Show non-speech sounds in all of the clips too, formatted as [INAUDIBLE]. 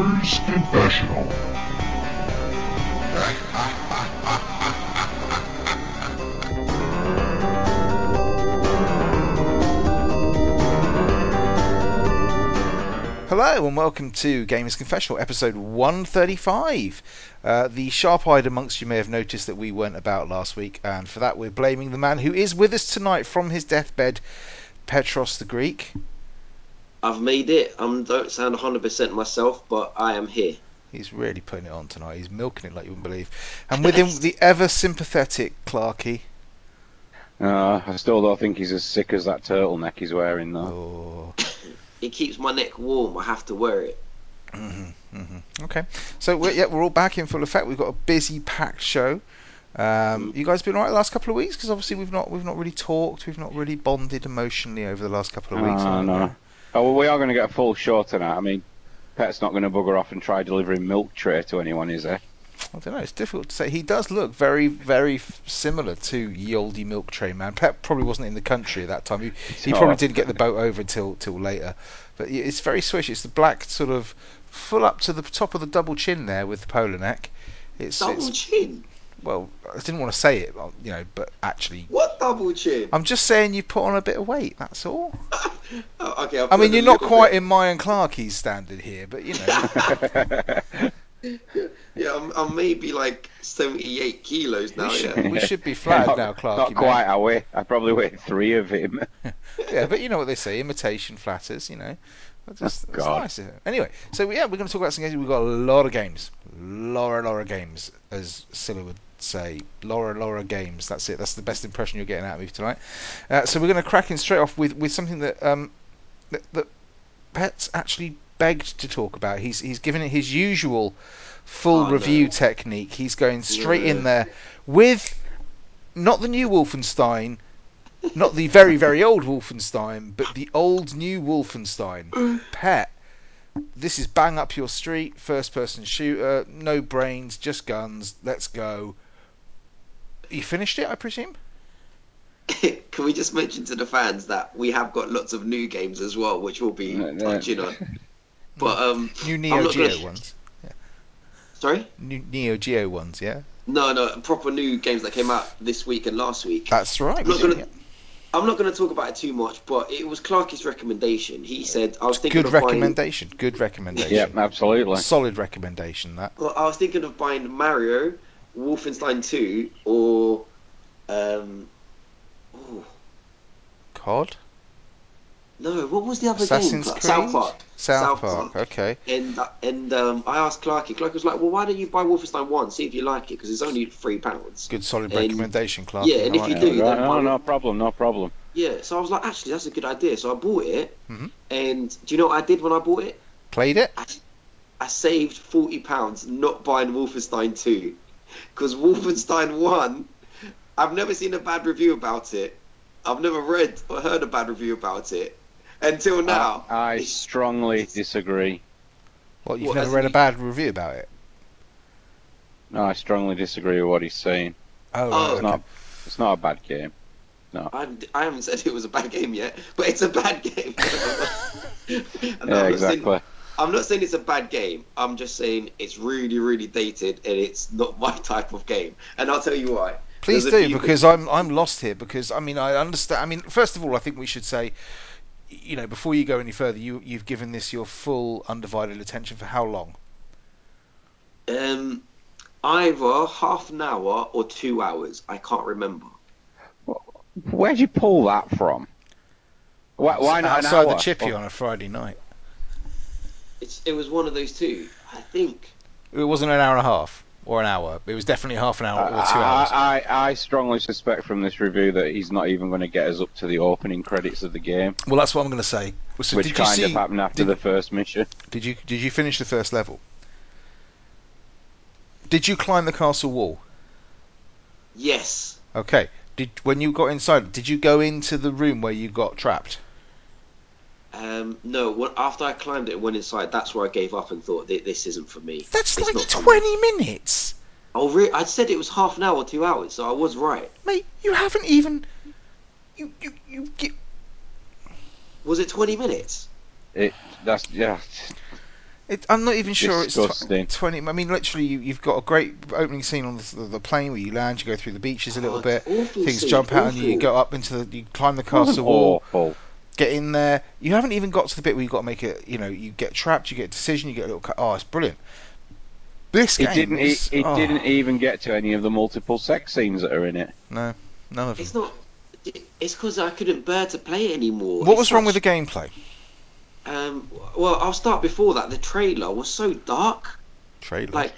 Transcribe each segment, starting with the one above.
Confessional. Hello and welcome to Gamers Confessional, episode 135. Uh, the sharp-eyed amongst you may have noticed that we weren't about last week, and for that we're blaming the man who is with us tonight from his deathbed, Petros the Greek. I've made it. I um, don't sound 100% myself, but I am here. He's really putting it on tonight. He's milking it like you wouldn't believe. And with him, [LAUGHS] the ever sympathetic Clarky. Uh, I still don't think he's as sick as that turtleneck he's wearing, though. Oh. It keeps my neck warm. I have to wear it. Mm-hmm, mm-hmm. Okay, so we're, yeah, we're all back in full effect. We've got a busy, packed show. Um, you guys been alright the last couple of weeks? Because obviously we've not we've not really talked, we've not really bonded emotionally over the last couple of weeks. Uh, no. Oh well, we are going to get a full show tonight. I mean, Pet's not going to bugger off and try delivering milk tray to anyone, is he? I don't know. It's difficult to say. He does look very, very similar to Yoldi Milk Tray Man. Pep probably wasn't in the country at that time. He, he probably didn't get the boat over until till later. But it's very swish. It's the black sort of full up to the top of the double chin there with the polar neck. It's double it's, chin. Well, I didn't want to say it, you know, but actually, what double chin? I'm just saying you put on a bit of weight. That's all. [LAUGHS] oh, okay. I mean, you're not quite bit. in Myan Clarkey's standard here, but you know. [LAUGHS] yeah, I'm, I'm, maybe like 78 kilos now. We should, yeah. we should be flat [LAUGHS] not, now, Clark. Not quite. I weigh. I probably weigh three of him. yeah, but you know what they say: imitation flatters. You know. Oh, just, oh, God. Nice. Anyway, so yeah, we're going to talk about some games. We've got a lot of games, Laura, Laura games, as Scylla would say. Laura, Laura games. That's it. That's the best impression you're getting out of me tonight. Uh, so we're going to crack in straight off with, with something that um that, that Pet's actually begged to talk about. He's he's given it his usual full Oh, review no. technique. He's going straight in there with not the new Wolfenstein, not the very very old Wolfenstein, but the old new Wolfenstein. [LAUGHS] Pet, this is bang up your street, first person shooter, no brains, just guns. Let's go. You finished it, I presume. [LAUGHS] Can we just mention to the fans that we have got lots of new games as well, which we'll be No, no. touching on. [LAUGHS] But um, New Neo Geo gonna- ones. sorry, New Neo Geo ones, yeah. no, no, proper new games that came out this week and last week. That's right. I'm not do, gonna. yeah. I'm not going to talk about it too much, but it was Clarky's recommendation. He said I was thinking Good of buying. recommendation. Good recommendation. yeah, absolutely. Solid recommendation. That. Well, I was thinking of buying Mario, Wolfenstein 2, or um, ooh, COD. no, what was the other Assassin's game? Creed. South Park. South, South Park. Park. Okay. And uh, and um, I asked Clarky. Clarky was like, "Well, why don't you buy Wolfenstein 1? See if you like it, because it's only three pounds." Good solid And- recommendation, Clark. yeah, and if you do, Right, then no, buy- no problem. No problem. Yeah, so I was like, actually, that's a good idea. So I bought it, Mhm. and do you know what I did when I bought it? Played it. I, I saved forty pounds not buying Wolfenstein two, because Wolfenstein one, I've never seen a bad review about it. I've never read or heard a bad review about it until now. I, I strongly disagree. Well, you've What, never as read a bad review about it. No, I strongly disagree with what he's saying. Oh, Oh. It's okay. not. It's not a bad game. I, I haven't said it was a bad game yet, but it's a bad game. [LAUGHS] [LAUGHS] Yeah, I'm, exactly. I'm not saying it's a bad game. I'm just saying it's really, really dated, and it's not my [LAUGHS] type of game. And I'll tell you why. Please There's do few- because I'm I'm lost here because I mean I understand. I mean, first of all, I think we should say, you know, before you go any further, you you've given this your full undivided attention for how long? Um, either half an hour or two hours. I can't remember. Where'd you pull that from? Why, why not outside an hour? the chippy Oh, on a Friday night? It's it was one of those two. I think. It wasn't an hour and a half or an hour. It was definitely half an hour or two hours. I, I strongly suspect from this review that he's not even going to get us up to the opening credits of the game, Well, that's what I'm going to say. So which did you kind see? of happened after did- the first mission. Did you did you finish the first level? Did you climb the castle wall? Yes. Okay. Did when you got inside, did you go into the room where you got trapped? Um, no. What, after I climbed it and went inside, that's where I gave up and thought this isn't for me. That's It's like not for me." 20 minutes. Oh, re- I said it was half an hour or two hours, so I was right. Mate, you haven't even you you you get Was it 20 minutes? It that's yeah. It, I'm not even sure it's Disgusting. tw- 20. I mean, literally, you, you've got a great opening scene on the, the plane where you land, you go through the beaches a little Oh, bit, things scene, jump out on you, you go up into the, you climb the castle wall, awful. Get in there. You haven't even got to the bit where you've got to make it, you know, you get trapped, you get a decision, you get a little. Cut. Oh, it's brilliant. This It game didn't. is. It, it oh, didn't even get to any of the multiple sex scenes that are in it. No, none of them. It's not. It's because I couldn't bear to play it anymore. What It's was wrong with the gameplay? Um. Well, I'll start before that. The trailer was so dark. Trailer. Like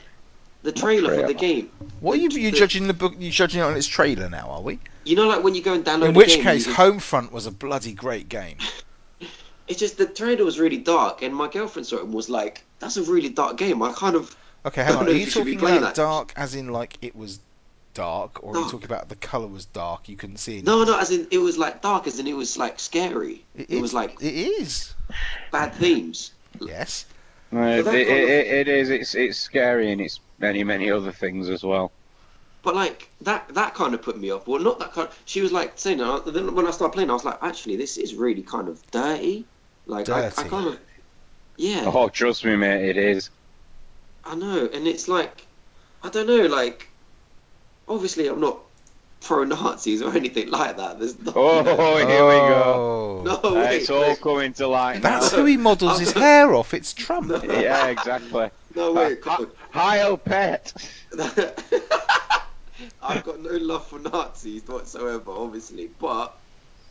the trailer for the game. what are you, you the- judging the book? You judging it on its trailer now? Are we? You know, like when you go and download. In a which game, case, you- Homefront was a bloody great game. [LAUGHS] it's just the trailer was really dark, and my girlfriend saw it and was like, "That's a really dark game." I kind of Okay, [LAUGHS] hang on. Are you you should be talking about that. dark as in like it was dark, or are you Dark. talking about the colour was dark? You couldn't see it. no, no, as in it was like dark, as in it was like scary. It, It, was like it is. bad themes. Yes. Uh, it, it, of- it, it is. It's it's scary and it's many many other things as well. But like that, that kind of put me off. Well, not that kind. she was like saying, uh, then when I started playing, I was like, actually, this is really kind of dirty. Like I, I Dirty. kind of, yeah, Oh, trust me, mate, it is. I know, and it's like, I don't know, like, obviously, I'm not pro Nazis or [LAUGHS] anything like that. There's not, Oh, you [LAUGHS] know- here we go. Oh. no, Uh, wait, it's all wait, coming to light That's now. who he models his hair off. It's Trump. No. [LAUGHS] yeah, exactly. no, wait, Hi, come hi, old pet. On. I've got no love for Nazis whatsoever, obviously, but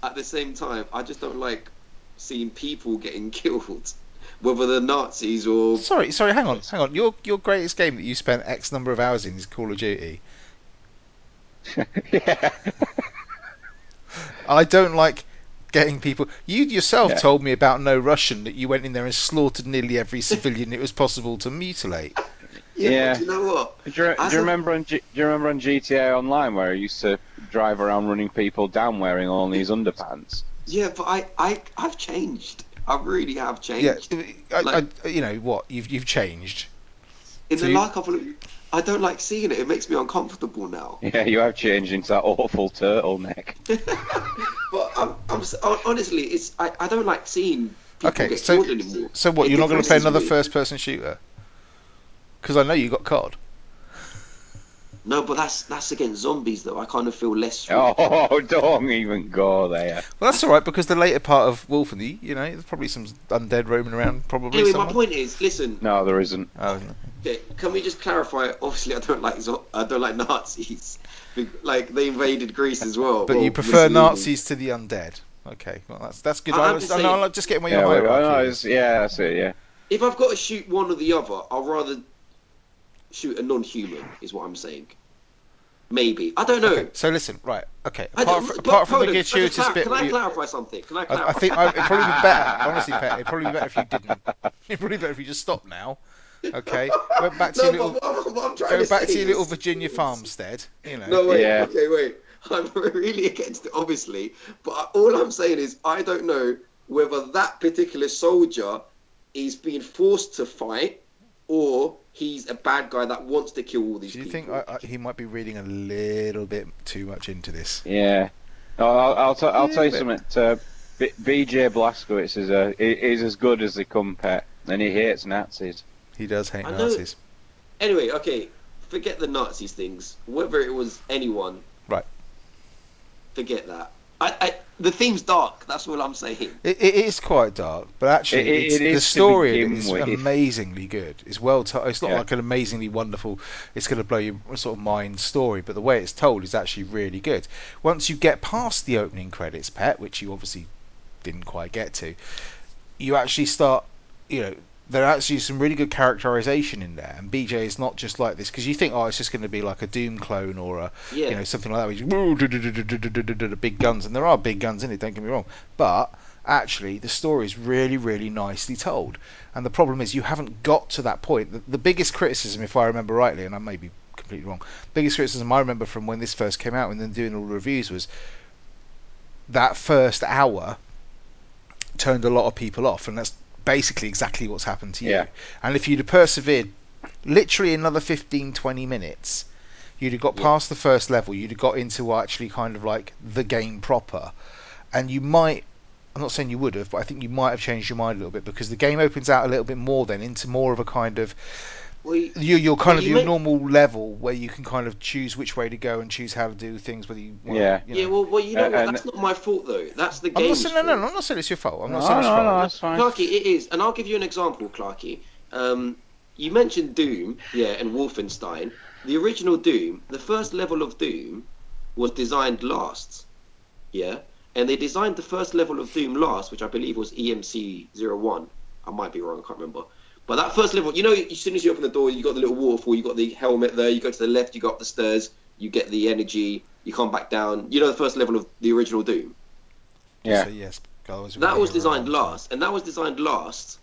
at the same time, I just don't like seeing people getting [LAUGHS] killed, whether they're Nazis or Sorry, sorry. Hang on, hang on. Your your greatest game that you spent X number of hours in is Call of Duty. [LAUGHS] yeah. I don't like getting people. You yourself Yeah. told me about No Russian that you went in there and slaughtered nearly every civilian it was possible to mutilate. Yeah, Yeah. but do you know what? Do you, do As you a- remember on G, do you remember on GTA Online where I used to drive around running people down wearing all these [LAUGHS] underpants? Yeah, but I, I, I've changed. I really have Yeah, changed. I, Like- I, you know what? You've you've changed. In so the you- last couple of, I don't like seeing it. It makes me uncomfortable now. [LAUGHS] Yeah, you have changed into that awful turtleneck. [LAUGHS] but I'm, I'm honestly, it's I, I don't like seeing people Okay, get so- killed anymore. So what? It you're not going to play another me. first-person shooter? Because I know you got COD. No, but that's that's against zombies though. I kind of feel less. [LAUGHS] Oh, don't even go there. Well, that's all right because the later part of Wolfendy, you know, there's probably some undead roaming around. Probably. Anyway, somewhere. my point is, listen. No, there isn't. Oh, okay, Can we just clarify? Obviously, I don't like zo- I don't like Nazis. [LAUGHS] Like they invaded Greece as well. But Well, you prefer Mussolini. Nazis to the undead. Okay, well that's that's good. I- I, I'm was, just I know saying- I'm just getting where Yeah, your well, hierarchy no, is. it's, yeah, that's it. Yeah. If I've got to shoot one or the other, I'll rather shoot a non-human. Is what I'm saying. Maybe I don't know. Okay, so listen, right? Okay, apart, don't- fr- but apart from the Conan, good I clar- bit, Can I you- clarify something? Can I I, clarify? I think I, it'd probably be better. [LAUGHS] Honestly, Pet, it'd probably be better if you didn't. [LAUGHS] It'd probably be better if you just stopped now. Okay, [LAUGHS] go back to no, your little, but what, what I'm trying go to back to your little is- Virginia farmstead. You know. No, wait. Yeah. Okay, wait. I'm really against it, obviously. But all I'm saying is, I don't know whether that particular soldier is being forced to fight or he's a bad guy that wants to kill all these people. Do you people. think I, I, he might be reading a little bit too much into this? Yeah. No, I'll, I'll, t- I'll tell you but- something. Uh, B- BJ Blazkowicz is, a, is as good as they come, pet, and he hates Nazis. He does hate I know- Nazis. Anyway, okay, forget the Nazis things. Whether it was anyone, Right. Forget that. I, I, the theme's dark. That's all I'm saying. It, it is quite dark, but actually, It- it- it's, it the story is with. amazingly good. It's well told. It's not Yeah. like an amazingly wonderful. It's going to blow your sort of mind story, but the way it's told is actually really good. Once you get past the opening credits, pet, which you obviously didn't quite get to, you actually start. You know, there are actually some really good characterization in there, and BJ is not just like this because you think, oh, it's just going to be like a Doom clone or a yeah. you know something like that, which big guns, and there are big guns in it. Don't get me wrong, but actually the story is really really nicely told. And the problem is you haven't got to that point. The, the biggest criticism if i remember rightly and i may be completely wrong biggest criticism i remember from when this first came out and then doing all the reviews was that first hour turned a lot of people off. And that's basically exactly what's happened to you. Yeah. And if you'd have persevered literally another 15, 20 minutes, you'd have got Yeah. past the first level, you'd have got into actually kind of like the game proper, and you might I'm not saying you would have, but I think you might have changed your mind a little bit because the game opens out a little bit more then into more of a kind of Well, you- your your kind of you your make- normal level where you can kind of choose which way to go and choose how to do things. Whether you want, Yeah. you yeah, well, well, you know Uh, what? That's not my fault though. That's the I'm not game's no, no, no, I'm not saying it's your fault. I'm not No, saying it's no, your no, fault. that's fine. Clarky, it is, and I'll give you an example, Clarky. Um, you mentioned Doom, yeah, and Wolfenstein. The original Doom, the first level of Doom, was designed last, yeah, and they designed the first level of Doom last, which I believe was EMC 01. I might be wrong, I can't remember. But that first level, you know, as soon as you open the door, you got the little waterfall, you got the helmet there, you go to the left, you go up the stairs, you get the energy, you come back down. You know the first level of the original Doom. Yeah. say yes. Otherwise we're That was designed long time. last, and that was designed last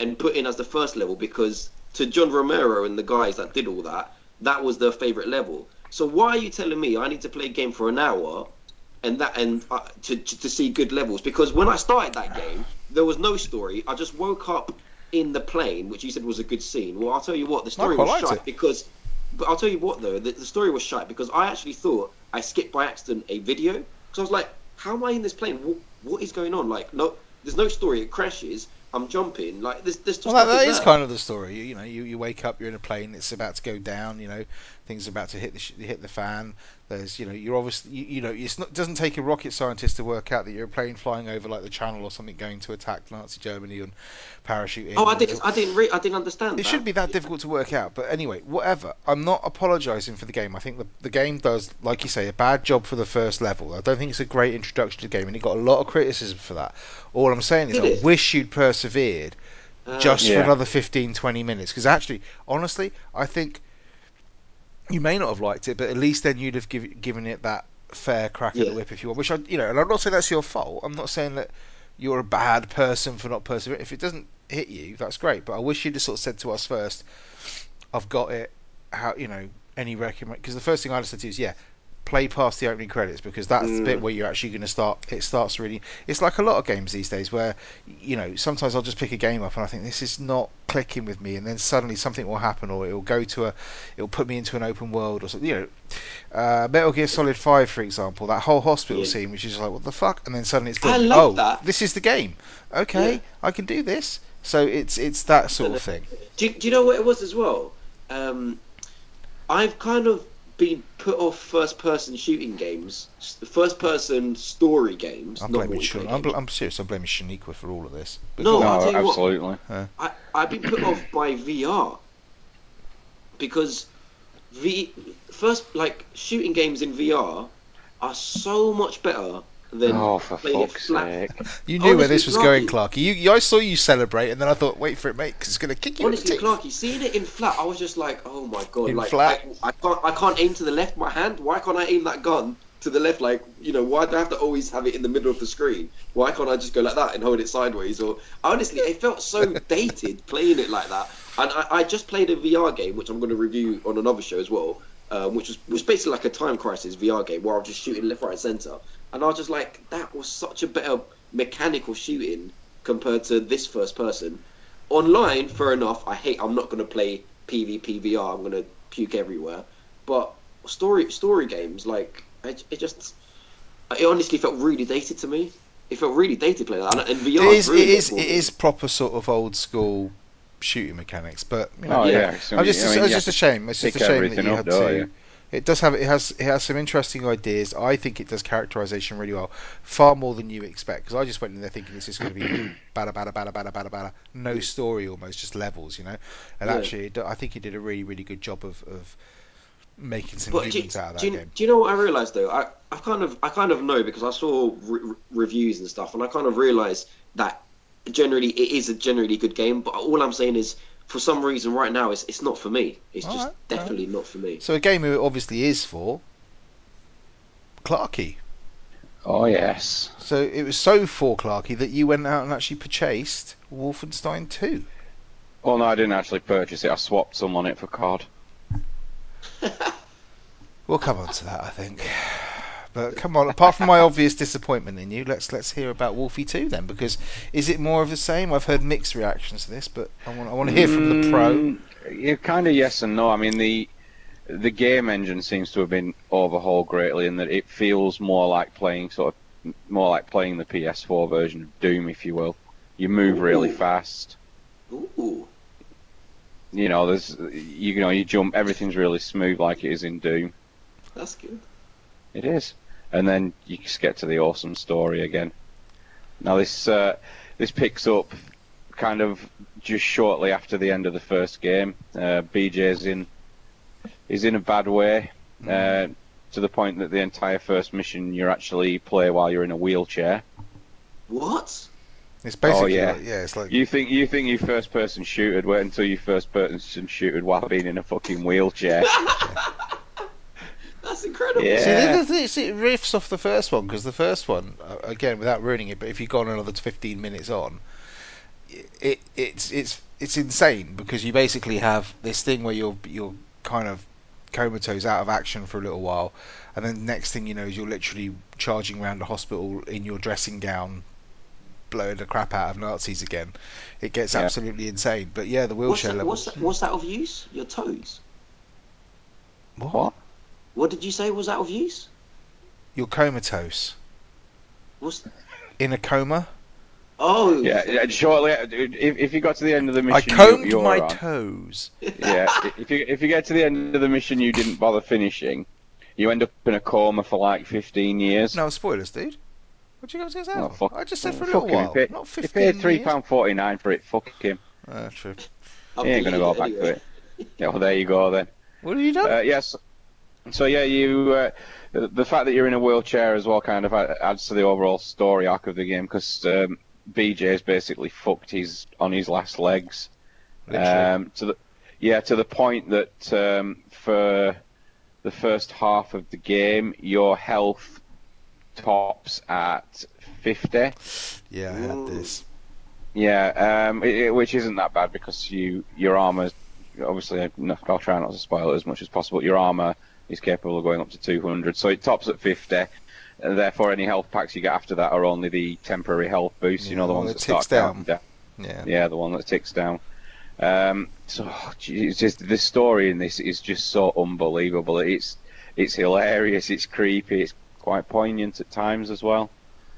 and put in as the first level because to John Romero and the guys that did all that, that was their favorite level. So why are you telling me I need to play a game for an hour and that and uh, to, to to see good levels? Because when I started that game, there was no story. I just woke up in the plane, which you said was a good scene. Well, I'll tell you what, the story was shite it. because. But I'll tell you what though, the, the story was shite because I actually thought I skipped by accident a video because I was like, how am I in this plane? What, what is going on? Like, no, there's no story. It crashes. I'm jumping. Like, there's, there's Well, that, that is kind of the story. You, you know, you, you wake up, you're in a plane, it's about to go down. You know, things are about to hit the hit the fan. There's, you know, you're obviously, you, you know, it's not it doesn't take a rocket scientist to work out that you're a plane flying over like the Channel or something, going to attack Nazi Germany and parachuting. Oh, I didn't. I didn't. Re- I didn't understand. It that. shouldn't be that difficult to work out, but anyway, whatever. I'm not apologising for the game. I think the, the game does, like you say, a bad job for the first level. I don't think it's a great introduction to the game, and it got a lot of criticism for that. All I'm saying is, Did I it? wish you'd persevered Uh, just for another 15, 20 minutes. Because actually, honestly, I think you may not have liked it, but at least then you'd have give, given it that fair crack at Yeah. the whip if you want. Which I, you know, and I'm not saying that's your fault. I'm not saying that you're a bad person for not persevering. If it doesn't hit you, that's great. But I wish you'd have sort of said to us first, "I've got it." How you know any recommend? Because the first thing I'd have said to you is, "Yeah, play past the opening credits because that's the Mm. bit where you're actually going to start. It starts really. It's like a lot of games these days where you know sometimes I'll just pick a game up and I think this is not clicking with me, and then suddenly something will happen or it'll go to a, it'll put me into an open world or something. You know, uh, Metal Gear Solid Five, for example, that whole hospital Yeah. scene, which is like what the fuck, and then suddenly it's I love oh, that. this is the game. Okay, Yeah. I can do this. So it's it's that sort of thing. Do, you- do you know what it was as well? Um, I've kind of been put off first-person shooting games, first-person story games. I'm not blaming multiplayer Shun- I'm, games. bl- I'm serious. I'm blaming Shaniqua for all of this. But No, go. I'll no, tell you what. absolutely. I, I've been put off by VR because V first like shooting games in VR are so much better than Oh, for playing it fuck's flat. sake. [LAUGHS] You knew where this was going, Clarky. Clarky. You, you, I saw you celebrate, and then I thought, wait for it, mate, because it's going to kick you Honestly, in the teeth. Clarky, seeing it in flat, I was just like, oh my god, In like flat? I, I can't I can't aim to the left of my hand. Why can't I aim that gun to the left? Like you know, why do I have to always have it in the middle of the screen? Why can't I just go like that and hold it sideways? Or honestly, it felt so [LAUGHS] dated playing it like that. And I, I just played a VR game, which I'm going to review on another show as well, um, which was was basically like a time crisis VR game where I was just shooting left, right, center. And I was just like, that was such a better mechanical shooting compared to this first person. Online, fair enough. I hate. I'm not going to play PvP VR. I'm going to puke everywhere. But story story games, like it, it just, it honestly felt really dated to me. It felt really dated playing that. And, and VR It is, it is, it me. proper sort of old school shooting mechanics, but you know, Oh, Yeah. yeah. so I'm just, I mean, it's you just a have to shame. It's just a pick shame that everything you up, had don't to. you? It does have it has it has some interesting ideas. I think it does characterization really well, far more than you expect. Because I just went in there thinking this is going to be [CLEARS THROAT] bada bada bada bada bada bada, no story almost, just levels, you know. And Yeah. actually, it, do- I think he did a really really good job of, of making some But do, humans out of that do, you, game. do you know what I realized though? I, I kind of I kind of know because I saw re- reviews and stuff, and I kind of realized that generally it is a generally good game. But all I'm saying is, for some reason, right now it's it's not for me. It's just Alright, definitely not for me. So a game who it obviously is for Clarky. Oh, yes. So it was so for Clarky that you went out and actually purchased Wolfenstein 2. Well, no, I didn't actually purchase it. I swapped some on it for COD. We'll come on to that, I think. But come on, apart from my obvious disappointment in you, let's let's hear about Wolfie 2 then, because is it more of the same? I've heard mixed reactions to this, but I want I want to hear from the pro. Mm, Yeah, kind of yes and no. I mean, the the game engine seems to have been overhauled greatly in that it feels more like playing sort of more like playing the PS4 version of Doom, if you will. You move really fast. Ooh, You know, there's you know you jump. Everything's really smooth, like it is in Doom. that's good. It is, and then you just get to the awesome story again. Now this uh, this picks up kind of just shortly after the end of the first game. Uh, BJ's in is in a bad way uh, to the point that the entire first mission you actually play while you're in a wheelchair. What? It's basically oh, yeah. like, yeah, it's like You think you think you first person shooted? Wait until you first person shooted while being in a fucking wheelchair. [LAUGHS] That's incredible. Yeah. See, the, the, see, it riffs off the first one because the first one, uh, again, without ruining it, but if you go on another 15 minutes on, it it's it's it's insane because you basically have this thing where you're you're kind of comatose out of action for a little while, and then next thing you know is you're literally charging around a hospital in your dressing gown, blowing the crap out of Nazis again. It gets Yeah. absolutely insane. But yeah, the What's wheelchair that, level. what's, that, what's that of use? Your toes. What? What did you say was out of use? You're comatose What's in a coma. oh Yeah, yeah, shortly. If, if you got to the end of the mission, I mission, combed you, my on, toes. [LAUGHS] yeah, if you if you get to the end of the mission you didn't bother finishing, you end up in a coma for like 15 years. No spoilers, dude. What you going to say? Oh, fuck- I just said for a fuck little him. while, He paid, not he 15 paid three years. pound forty nine for it. Fuck him. Uh, true. He ain't gonna go back anyway. to it. Yeah, well, there you go then. What have you done? Uh, yes. So yeah, you uh, the fact that you're in a wheelchair as well kind of adds to the overall story arc of the game because um, BJ's basically fucked his on his last legs. Um, to the yeah, to the point that um, for the first half of the game, your health tops at 50. yeah, I had this. Yeah, um, it, it- which isn't that bad because you your armor, obviously, I'll try not to spoil it as much as possible. Your armor is capable of going up to 200, so it tops at 50. And therefore, any health packs you get after that are only the temporary health boosts. you know, the the ones one that that start ticks down. down. Yeah. Yeah, the one that ticks down. Um, so gee, it's just the story in this is just so unbelievable. It's it's hilarious. It's creepy. It's quite poignant at times as well.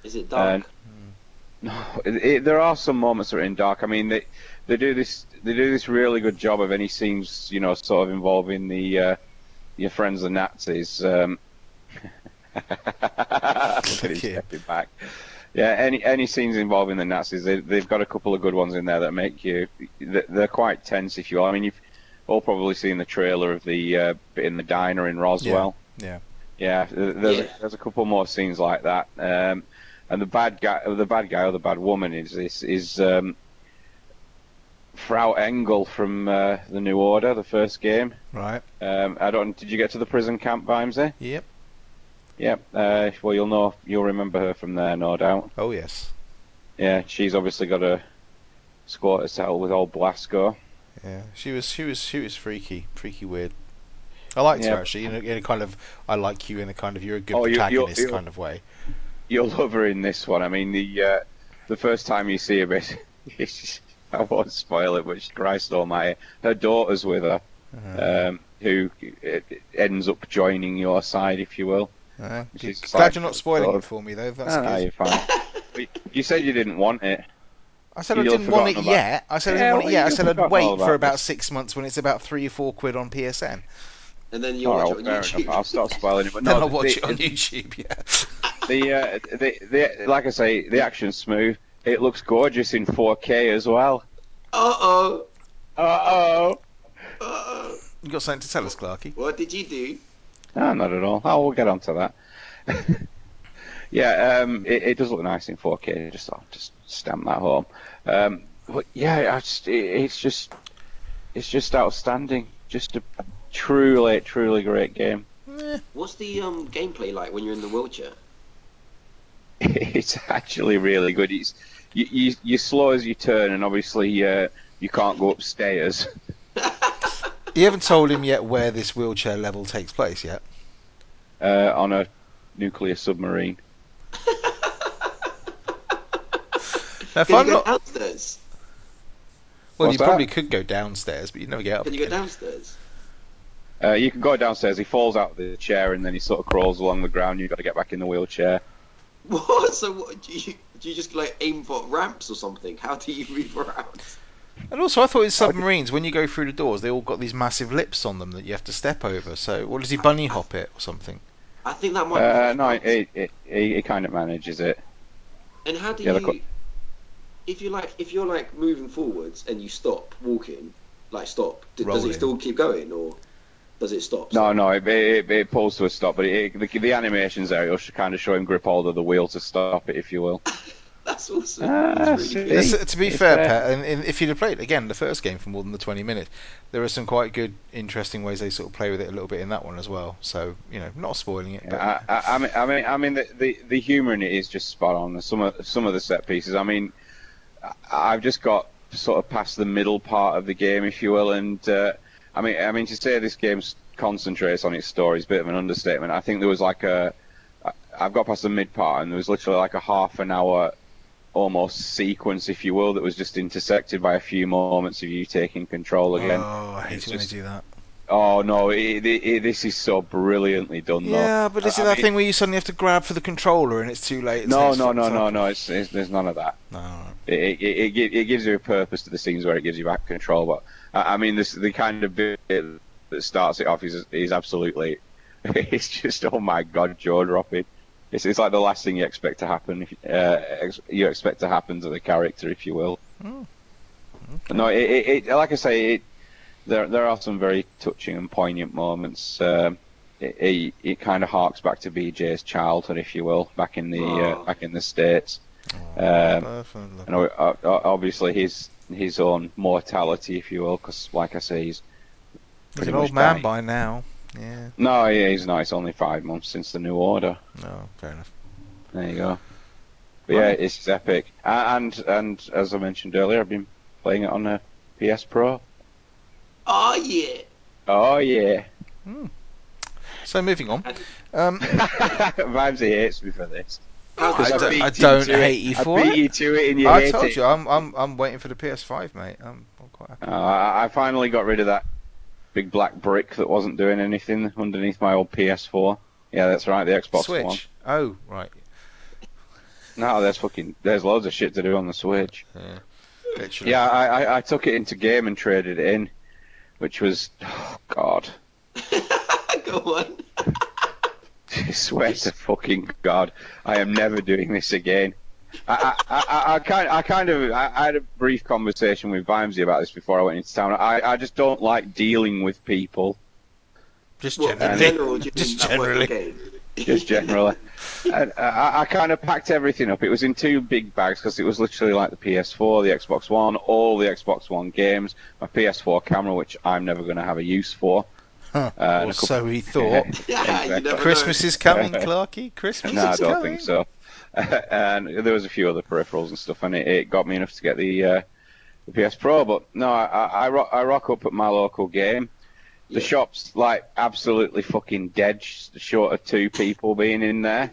Is it dark? No, [LAUGHS] it, it, there are some moments that are in dark. I mean, they they do this they do this really good job of any scenes, you know, sort of involving the uh, your friends the Nazis. Um, look at him at him. stepping back. Yeah, any any scenes involving the Nazis, they, they've got a couple of good ones in there that make you. they- They're quite tense, if you will. I mean, you've all probably seen the trailer of the uh, bit in the diner in Roswell. Yeah. Yeah, th- there's, Yeah. A, there's a couple more scenes like that. Um, and the bad guy, the bad guy or the bad woman is this is um, Frau Engel from uh, the New Order, the first game. Right. Um, I don't. Did you get to the prison camp, Vimesy? Yep. Yep. Uh, well, you'll know. You'll remember her from there, no doubt. Oh yes. Yeah, she's obviously got a squatter settle with old Blasco. Yeah. She was. She was. She was freaky. Freaky weird. I liked Yeah. her actually in a, in a kind of. I like you in a kind of. You're a good Oh, protagonist you- kind of way. You'll love her in this one. I mean, the uh, the first time you see her, bit, [LAUGHS] [LAUGHS] I won't spoil it, but she- Christ Almighty, her daughter's with her. Uh, um, who ends up joining your side, if you will. uh, which is glad like you're not spoiling sort it for me though. That's No, no, you're fine. [LAUGHS] You said you didn't want it. I said You'd I didn't want it about- yet. I said I Yeah, didn't want it well, yet. I you'd said I'd wait all for about about six months when it's about three or four quid on PSN. And then you'll watch right, it on YouTube. enough. I'll stop spoiling it. But [LAUGHS] then no, I'll watch the, it on YouTube. Yeah. the, uh, the, the, like I say, the action's smooth. It looks gorgeous in 4K as well. Uh oh. Uh oh. Uh oh. You got something to tell us, Clarky? What did you do? No, not at all. Oh, we'll get onto that. [LAUGHS] yeah, um, it, it does look nice in 4K. Just, I'll just stamp that home. Um, but yeah, I just, it, it's just, it's just outstanding. Just a truly, truly great game. Eh, What's the um gameplay like when you're in the wheelchair? [LAUGHS] It's actually really good. It's you, you, you're slow as you turn, and obviously uh, you can't go upstairs. [LAUGHS] you haven't told him yet where this wheelchair level takes place yet. Uh, on a nuclear submarine. [LAUGHS] Now, if Can I'm you go not, downstairs? well, What's you probably could go downstairs, but you'd never get up. Can you go again. downstairs? Uh, you can go downstairs. He falls out of the chair, and then he sort of crawls along the ground. You've got to get back in the wheelchair. [LAUGHS] What? So what, do you do you just like aim for ramps or something? How do you move around? And also, I thought in submarines, when you go through the doors, they all got these massive lips on them that you have to step over. So, what does he bunny hop it or something? I think that might. Uh, Flash no, bounce. he, he, he, he kind of manages it. And how do Yeah, you? co- If you like, if you're like moving forwards and you stop walking, like stop, d- does it still keep going or does it stop? No, no, it, it, it pulls to a stop, but it, the, the animations there, it'll kind of show him grip hold of the wheel to stop it, if you will. [LAUGHS] That's awesome. Ah, That's really see? to be it's fair, there. Pet, and, and if you'd have played again the first game for more than the 20 minutes, there are some quite good, interesting ways they sort of play with it a little bit in that one as well. So, you know, not spoiling it, but I, I, I mean, I mean, I mean, the, the, the humour in it is just spot on. Some of some of the set pieces. I mean, I- I've just got sort of past the middle part of the game, if you will, and uh, I mean, I mean to say this game concentrates on its story is a bit of an understatement. I think there was like a, I've got past the mid part, and there was literally like a half an hour almost sequence, if you will, that was just intersected by a few moments of you taking control again. oh, I hate It's when just- they do that. Oh no, it, it, it, this is so brilliantly done, though. Yeah, but is I it that mean- thing where you suddenly have to grab for the controller and it's too late? No, no, no, no, no. It's, it's there's none of that. No, it, it, it gives you a purpose to the scenes where it gives you back control. But I I mean, this the kind of bit that starts it off is is absolutely. [LAUGHS] It's just oh my god, jaw dropping. It's, it's like the last thing you expect to happen. If, uh, ex- you expect to happen to the character, if you will. Oh, No, it, it, it like I say, it, there there are some very touching and poignant moments. Um, it, it, it kind of harks back to BJ's childhood, if you will, back in the uh, back in the states. Oh, Um, and obviously his his own mortality, if you will, because like I say, he's He's pretty an much old man died. by now. Yeah, no, yeah, he's not. It's only five months since the new order. no, fair enough. There you go. But yeah, it's epic. And and as I mentioned earlier, I've been playing it on a PS Pro. Oh yeah. Oh yeah. So moving on. Um, [LAUGHS] Vibes hates me for this. How I don't- that I beat? don't to hate it. you I for beat it. you to it, and you I hate told it. you, I'm I'm I'm waiting for the PS5, mate. I'm, I'm quite happy. Uh, I I finally got rid of that big black brick that wasn't doing anything underneath my old PS4. Yeah, that's right, the Xbox Switch. One. Oh, right. No, there's fucking there's loads of shit to do on the Switch. Yeah. Literally. Yeah, I, I, I took it into game and traded it in, which was oh god. [LAUGHS] Go on. [LAUGHS] [LAUGHS] I swear to fucking god, I am never doing this again. I, I, I, I kind, I kind of, I, I had a brief conversation with Vimesy about this before I went into town. I, I just don't like dealing with people, Just in generally. general, Just generally. just generally. and uh, I, I kind of packed everything up. It was in two big bags because it was literally like the PS4, the Xbox One, all the Xbox One games, my PS4 camera, which I'm never going to have a use for. Huh. Uh, and or a so he thought. [LAUGHS] Yeah, you never Christmas know. is coming, Clarky. Christmas No, is coming. No, I don't coming. think so. [LAUGHS] and there was a few other peripherals and stuff, and it, it got me enough to get the uh, the PS Pro. But no, I, I, I, rock, I rock up at my local game. The Yeah. shop's like absolutely fucking dead, sh- short of two people being in there.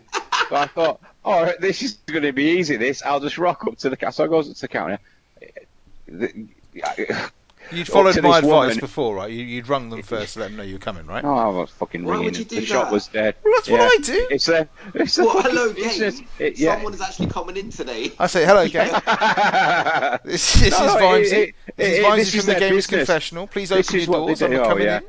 so I thought, [LAUGHS] all right, this is going to be easy. This, I'll just rock up to the counter. So I goes up to the counter. The- You'd followed my advice woman- before, right? You, you'd rung them first to let them know you were coming, right? No, I was fucking Why ringing. would you do the shop that? was dead. Well, that's Yeah. what I do. It's a, it's a What, fucking hello, business. game? It- yeah. Someone is actually coming in today. I say, hello, gang. [LAUGHS] This, this No, is Vimesy. it- it- this is Vimesy from the their Gamers business. Confessional. Please open your doors. they I'm do. Oh, yeah. in.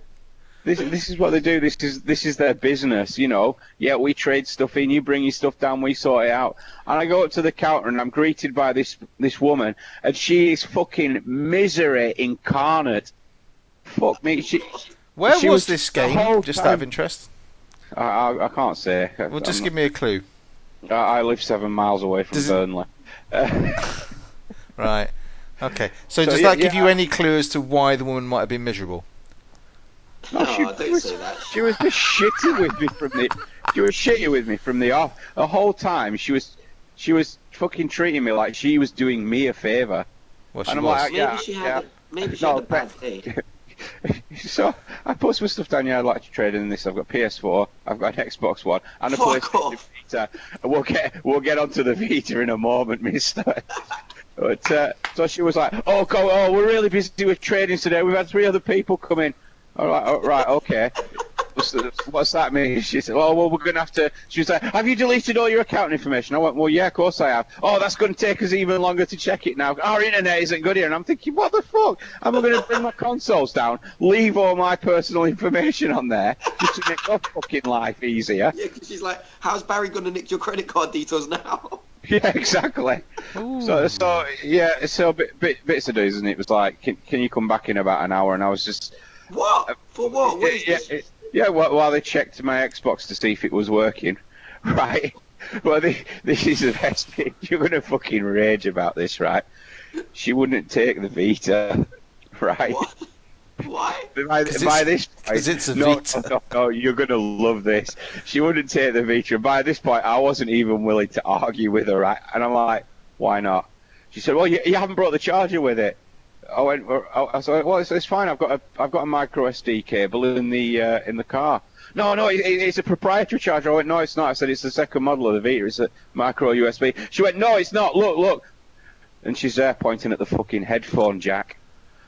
This, this is what they do. This is this is their business, you know. Yeah, we trade stuff in. You bring your stuff down, we sort it out. And I go up to the counter and I'm greeted by this this woman, and she is fucking misery incarnate. Fuck me. She, Where She was was this game? Just out of interest. I, I, I can't say. Well, just I'm give me a clue. I, I live seven miles away from Does Burnley. Uh, [LAUGHS] Right. Okay. So, So, does yeah, that give yeah, you any clue as to why the woman might have been miserable? No, she don't was- say that. She was just shitty with me from the. She was shitty with me from the off. The whole time she was, she was fucking treating me like she was doing me a favor. Well, she And I'm was. like, Maybe yeah, she had yeah. a, maybe she No, had a bad day. [LAUGHS] so I put some stuff down here. I'd like to trade in this. I've got PS4, I've got an Xbox One, and a Fuck PlayStation off. Vita. We'll get we'll get onto the Vita in a moment, [LAUGHS] Mister. but uh, so she was like, "Oh, go, oh, we're really busy with trading today. We've had three other people come in." All right, all right, okay. what's, what's that mean? [LAUGHS] She said, oh, well, we're going to have to. She was like, have you deleted all your account information? I went, well, yeah, of course I have. Oh, that's going to take us even longer to check it now. Our internet isn't good here. And I'm thinking, what the fuck? Am I going to bring my consoles down, leave all my personal [LAUGHS] information on there just to make your fucking life easier? Yeah, because she's like, how's Barry going to nick your credit card details now? [LAUGHS] Yeah, exactly. Ooh. So, so yeah, so bit, bit, bits of news, and it was like, can, can you come back in about an hour? And I was just, What? Uh, For what? What is yeah, this? it- yeah. While, while they checked my Xbox to see if it was working, [LAUGHS] right? Well, this, this is the best bit. You're gonna fucking rage about this, right? She wouldn't take the Vita, [LAUGHS] right? What? Why? [LAUGHS] By, 'Cause by it's- this point, 'cause it's a no, Vita. No, no, no, you're gonna love this. She wouldn't take the Vita. And by this point, I wasn't even willing to argue with her, right? And I'm like, why not? She said, well, you, you haven't brought the charger with it. I went, well, I said, well, it's, it's fine. I've got a, I've got a micro SD cable in the, uh, in the car. No, no, it, it- it's a proprietary charger. I went, no, it's not. I said, it's the second model of the Vita. It's a micro USB. She went, no, it's not. Look, look. And she's there pointing at the fucking headphone jack.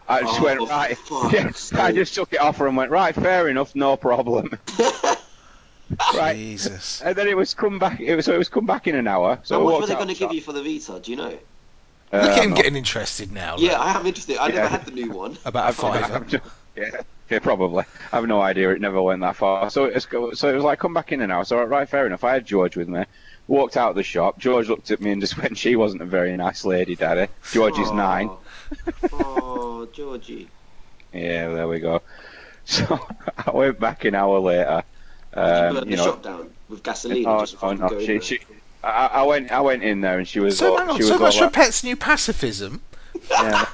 I just Oh, went, right. [LAUGHS] Yeah, I just took it off her and went, right, fair enough, no problem. [LAUGHS] right. Jesus. And then it was come back. It was so it was come back in an hour. So How I much were they going to give you for the Vita? Do you know? Look at him I'm getting interested now. Yeah, I am interested. I Yeah. never had the new one. [LAUGHS] About a not- fiver. I've no- yeah, yeah, probably. I have no idea. It never went that far. So it's was, so it was like, come back in an hour. So right, fair enough. I had George with me. Walked out of the shop. George looked at me and just [LAUGHS] went, "She wasn't a very nice lady, Daddy." George is nine. Oh, [LAUGHS] Georgie. Yeah, there we go. So I went back an hour later. Did you Um, burn you the know, shop down with gasoline Oh, and just oh, fucking no, she- she- I, I went, I went in there and she was, So all, on, she so all much for like- Pet's new pacifism. Yeah.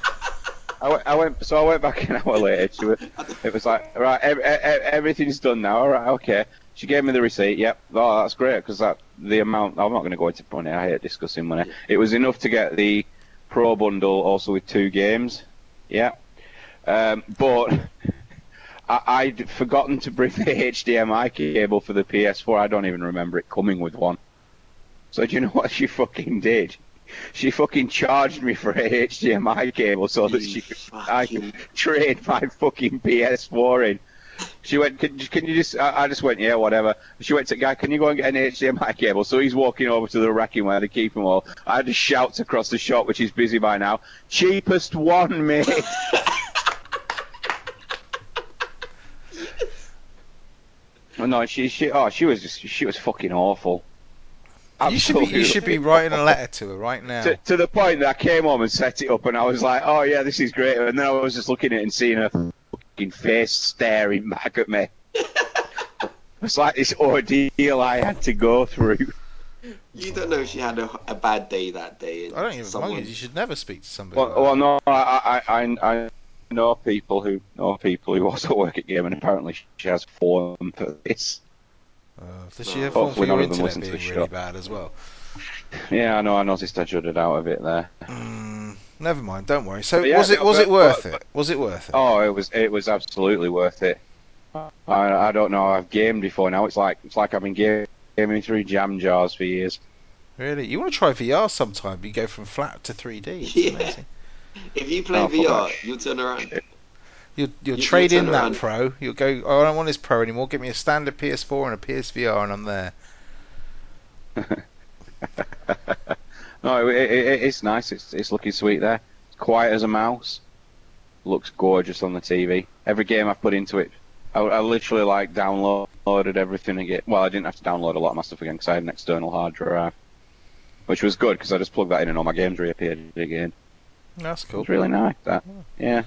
I went, I went, so I went back an hour later. She was, it was like, right, ev- ev- ev- everything's done now. All right, okay. She gave me the receipt. Yep, oh, that's great because that the amount. I'm not going to go into money. I hate discussing money. It was enough to get the pro bundle also with two games. Yeah, um, but [LAUGHS] I, I'd forgotten to bring the [LAUGHS] HDMI cable for the PS4. I don't even remember it coming with one. So do you know what she fucking did? She fucking charged me for a HDMI cable so that she I could trade my fucking PS4 in. She went, can, can you just? I, I just went, yeah, whatever. She went to guy, can you go and get an HDMI cable? So he's walking over to the racking where they keep them all. I had to shout across the shop, which is busy by now. Cheapest one, mate. Oh, [LAUGHS] no, she, she, oh, she was just, she was fucking awful. You should be, you should be writing a letter to her right now. to, to the point that I came home and set it up, and I was like, "Oh yeah, this is great." And then I was just looking at it and seeing her fucking face staring back at me. [LAUGHS] It's like this ordeal I had to go through. You don't know if she had a, a bad day that day. I don't even someone... mind. You should never speak to somebody. Well, like well no, I, I, I, I know people who know people who also work at Game, and apparently she has form for this. Uh, does she have Hopefully one for none your of internet to being the really show. bad as well? Yeah, I know. I noticed I juddered out of it there. Mm, never mind. Don't worry. So yeah, was it was but- it worth but- it? Was it worth it? Oh, it was it was absolutely worth it. I, I don't know. I've gamed before now. It's like it's like I've been ga- gaming through jam jars for years. Really? You want to try VR sometime? You go from flat to 3D. It's [LAUGHS] Yeah. amazing. If you play Oh, VR, you'll turn around. You'll, you'll You- trade you in that around. Pro. You'll go. Oh, I don't want this Pro anymore. Give me a standard PS4 and a PSVR, and I'm there. [LAUGHS] no, it, it, it- it's nice. It's it's looking sweet there. It's quiet as a mouse. Looks gorgeous on the TV. Every game I've put into it, I, I literally like downloaded everything again. Well, I didn't have to download a lot of my stuff again because I had an external hard drive, which was good because I just plugged that in and all my games reappeared again. That's cool. It's really nice. That, yeah.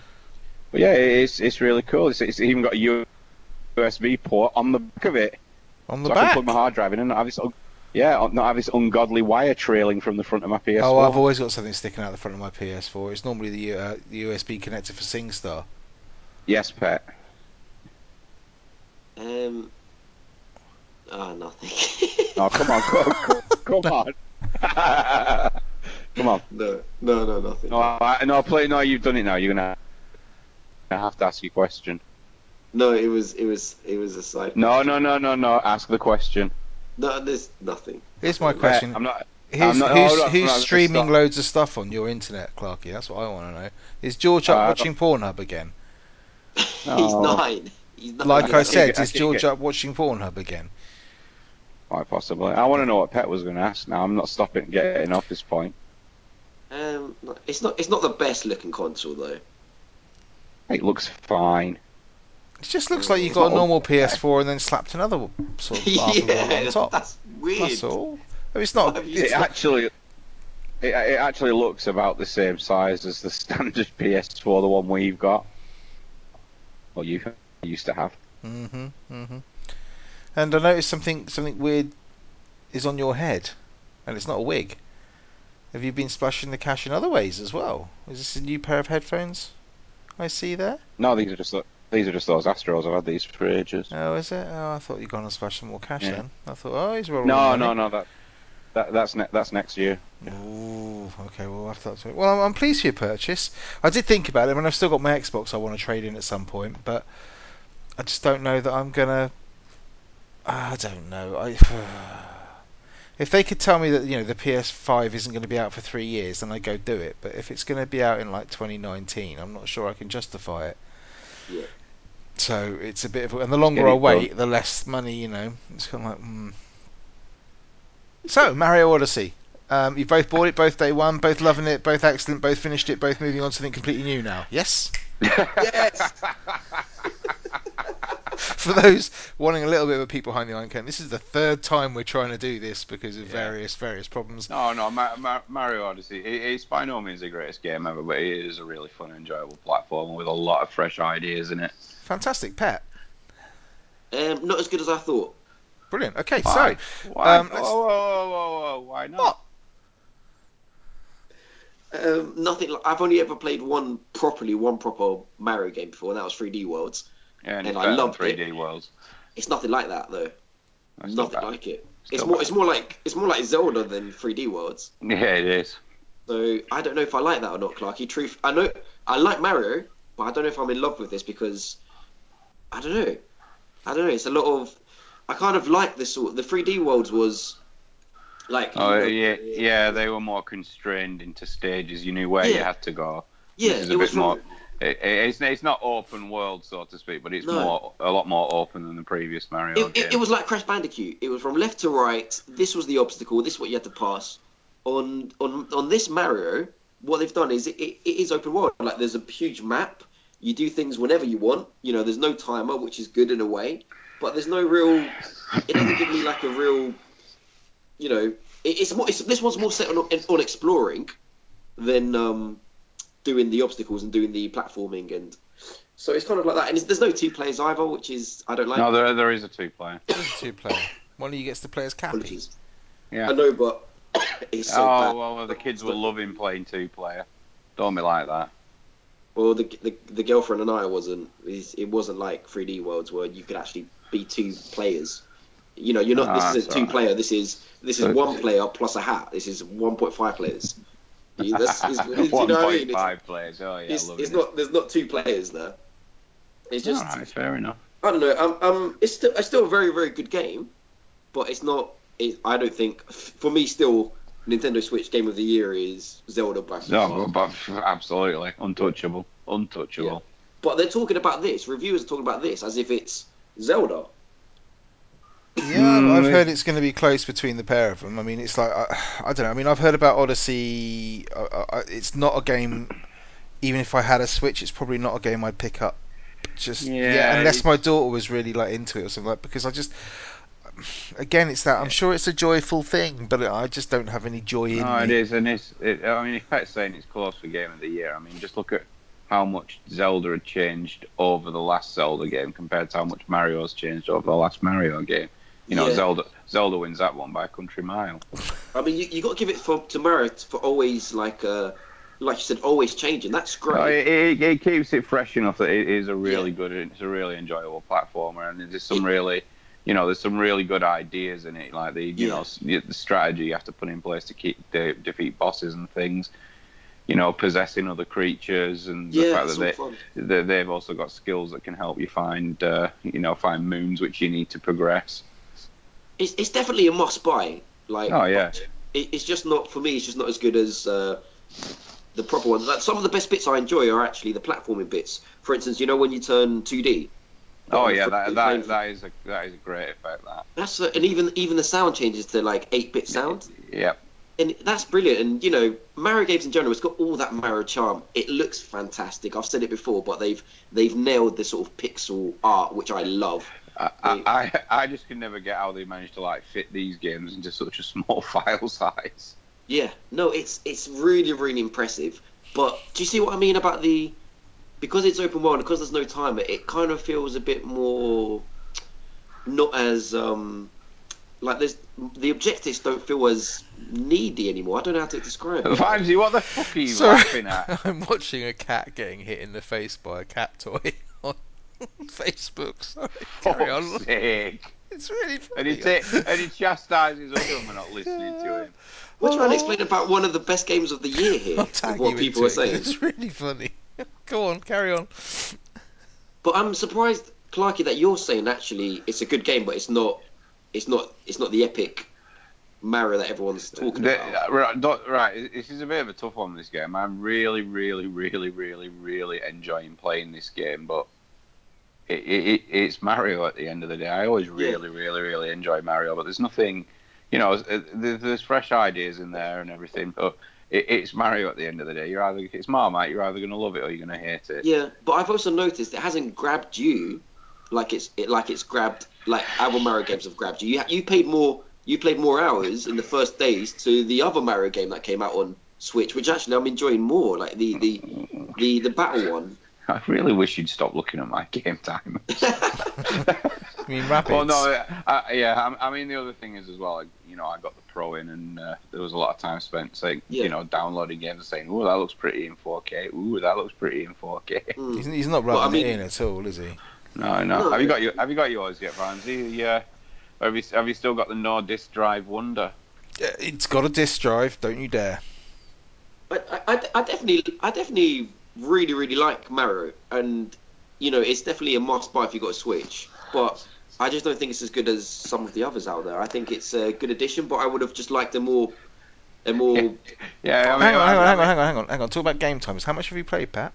But yeah, it's it's really cool. It's, it's even got a USB port on the back of it, On the so I can plug my hard drive in and not have this. Yeah, not have this ungodly wire trailing from the front of my PS4. Oh, I've always got something sticking out the front of my PS4. It's normally the, uh, the USB connector for SingStar. Yes, pet. Um. Oh, nothing. [LAUGHS] Oh, come on, come, come, come on. [LAUGHS] [LAUGHS] come on. no, no, no, nothing. No, I, no, play. No, you've done it now. You're gonna have to ask you a question. No, it was, it was, it was a side. No, no, no, no, no. Ask the question. No, there's nothing. Here's my Pet, question. I'm not. Who's, I'm not- who's, hold on, who's streaming stop. loads of stuff on your internet, Clarky? That's what I want to know. Is George up Uh, watching Pornhub again? [LAUGHS] He's No. nine. He's nothing Like like I said, I is think George it- up watching Pornhub again? Quite possibly. I want to know what Pet was going to ask. Now I'm not stopping getting off this point. Um, it's not it's not the best looking console though. It looks fine. It just looks like you got a normal PS4 and then slapped another sort of [LAUGHS] one on yeah, top. that's weird. That's all. I mean, it's not. Why [LAUGHS] have you It's It not actually, it, it actually looks about the same size as the [LAUGHS] standard PS4, the one we've got, or you used to have. hmm hmm And I noticed something something weird is on your head, and it's not a wig. Have you been splashing the cash in other ways as well? Is this a new pair of headphones I see there? No, these are just these are just those Astros. I've had these for ages. Oh, is it? Oh, I thought you'd gone and splashed some more cash Yeah. then. I thought, oh, he's rolling No, no, no. That, that that's ne- that's next year. Ooh, okay, well, I've thought to it. Well, I'm, I'm pleased for your purchase. I did think about it. I mean, I've still got my Xbox I want to trade in at some point, but I just don't know that I'm gonna. Uh, I don't know. I. [SIGHS] If they could tell me that you know the PS5 isn't going to be out for three years, then I go do it. But if it's going to be out in like 2019, I'm not sure I can justify it. Yeah. So it's a bit of, a, and the longer I it wait, the less money. You know, it's kind of like. Mm. So Mario Odyssey. Um, you both bought it, both day one, both loving it, both excellent, both finished it, both moving on to something completely new now. Yes. [LAUGHS] Yes. [LAUGHS] For those wanting a little bit of a peek behind the iron curtain, this is the third time we're trying to do this because of Yeah. various various problems. No, no, Ma- Ma- Mario Odyssey. It, it's by no means the greatest game ever, but it is a really fun, enjoyable platform with a lot of fresh ideas in it. Fantastic, Pet. Um, not as good as I thought. Brilliant. Okay, Why? so Why? um, whoa, whoa, whoa, whoa, whoa! Why not? What? Um, nothing. I've only ever played one properly, one proper Mario game before, and that was 3D Worlds. Yeah, and, And I than loved it. 3D Worlds. It's nothing like that though. That's nothing bad. like it. Still it's more. bad. It's more like. It's more like Zelda than 3D Worlds. Yeah, it is. So I don't know if I like that or not, Clarky. Truth, I know I like Mario, but I don't know if I'm in love with this because I don't know. I don't know. It's a lot of. I kind of like this sort. The 3D worlds was like. Oh know, yeah, yeah. They were more constrained into stages. You knew where you had to go. yeah. this is a bit more- from- It, it's it's not open world, so to speak, but it's No. more a lot more open than the previous Mario It, game. it, it was like Crash Bandicoot. It was from left to right. This was the obstacle. This is what you had to pass. On on on this Mario, what they've done is it, it, it is open world. Like there's a huge map. You do things whenever you want. You know, there's no timer, which is good in a way. But there's no real. It doesn't give me like a real. You know, it, it's more. It's, this one's more set on on exploring than um, doing the obstacles and doing the platforming and. So it's kind of like that, and it's, there's no two players either, which is I don't like. no, there there is a two player. [COUGHS] two player. One of you gets to play as Cappy. Apologies. Yeah. I know, but [COUGHS] it's so oh bad. well, the kids were loving playing two player. Don't be like that. Well, the, the the girlfriend and I wasn't. It it wasn't like 3D worlds where you could actually be two players. You know, you're not. Ah, this is a two alright. player. This is this is So- one player plus a hat. This is 1.5 players. That's, is, [LAUGHS] you know I mean? Five players. Oh yeah, it's it. not. There's not two players there. It's just. All right, fair enough. I don't know. Um, um, it's still it's still a very very good game, but it's not. It, I don't think for me still Nintendo Switch Game of the Year is Zelda by far. No, but absolutely untouchable, untouchable. But they're talking about this. Reviewers are talking about this as if it's Zelda. Yeah, Mm, I've heard it's going to be close between the pair of them. I mean, it's like I, I don't know. I mean, I've heard about Odyssey. I, I, it's not a game. Even if I had a Switch, it's probably not a game I'd pick up. Just yeah, Yeah, unless it's- my daughter was really like into it or something like. Because I just, again, it's that I'm sure it's a joyful thing, but I just don't have any joy in No, me. it is, and it's. It, I mean, if Pet's saying it's close for game of the year, I mean, just look at how much Zelda had changed over the last Zelda game compared to how much Mario's changed over the last Mario game. You know, Yeah. Zelda Zelda wins that one by a country mile. I mean, you, you got to give it for to Merit for always like uh, like you said, always changing. That's No, great. it, it, it keeps it fresh enough that it is a really Yeah. good, it's a really enjoyable platformer, and there's some It- really, you know, there's some really good ideas in it, like the, you Yeah. know, the strategy you have to put in place to keep de- defeat bosses and things. You know, possessing other creatures, and the yeah, fact that they, they they've also got skills that can help you find, uh, you know, find moons which you need to progress. It's, it's definitely a must buy. Like, Oh, yeah. it, it's just not for me. It's just not as good as uh, the proper ones. Like some of the best bits I enjoy are actually the platforming bits. For instance, you know when you turn 2D Oh yeah, that that, that is a that is a great effect. That. That's a, and even even the sound changes to like eight bit sound, Yep. and that's brilliant. And you know, Mario games in general, it's got all that Mario charm. It looks fantastic. I've said it before, but they've they've nailed the sort of pixel art, which I love. I, I I I just can never get how they managed to like fit these games into such a small [LAUGHS] file size. Yeah, no, it's it's really really impressive. But do you see what I mean about the because it's open world because there's no timer, it kind of feels a bit more not as um like there's the objectives don't feel as needy anymore. I don't know how to describe it. Vimesy, what the fuck are you Sorry. laughing at? [LAUGHS] I'm watching a cat getting hit in the face by a cat toy [LAUGHS] on [LAUGHS] Facebook. Sorry, carry on. Sake. It's really And funny. he, ta- and he chastises us when we're not listening to him. [LAUGHS] We're trying to explain oh. about one of the best games of the year [LAUGHS] here. I'll tag what you people into are saying. It's really funny. Go on, carry on. But I'm surprised, Clarky, that you're saying actually it's a good game, but it's not. It's not. It's not the epic Mario that everyone's talking The- about. Uh, right, don't- right, this is a bit of a tough one. This game, I'm really, really, really, really, really enjoying playing this game, but it, it, it, it's Mario at the end of the day. I always really, really, really enjoy Mario, but there's nothing, you know, uh, there's fresh ideas in there and everything, but it, it's Mario at the end of the day. You're either it's Marmite, you're either going to love it or you're going to hate it. Yeah, but I've also noticed it hasn't grabbed you like it's it, like it's grabbed like other Mario games have grabbed you. You, you played more. You played more hours in the first days to the other Mario game that came out on Switch, which actually I'm enjoying more. Like the the the, the battle one. [LAUGHS] I really wish you'd stop looking at my game time. [LAUGHS] I mean, rapids. Well, no, I, yeah. I, I mean, the other thing is as well. like, You know, I got the pro in, and uh, there was a lot of time spent saying, Yeah. you know, downloading games and saying, "Ooh, that looks pretty in 4K. Ooh, that looks pretty in 4K." Mm. He's, he's not Well, I mean- it in at all, is he? No, no. No. Have you got your Have you got yours yet, Ramsey? Yeah. Have you Have you still got the no disc drive wonder? Yeah, It's got a disc drive. Don't you dare. I, I, I definitely I definitely really really like Mario, and you know it's definitely a must buy if you've got a Switch. But I just don't think it's as good as some of the others out there. I think it's a good addition, but I would have just liked a more a more. [LAUGHS] Yeah. I mean, hang, on, hang on, hang on, hang on, hang on, hang on. Talk about game times. How much have you played, Pat?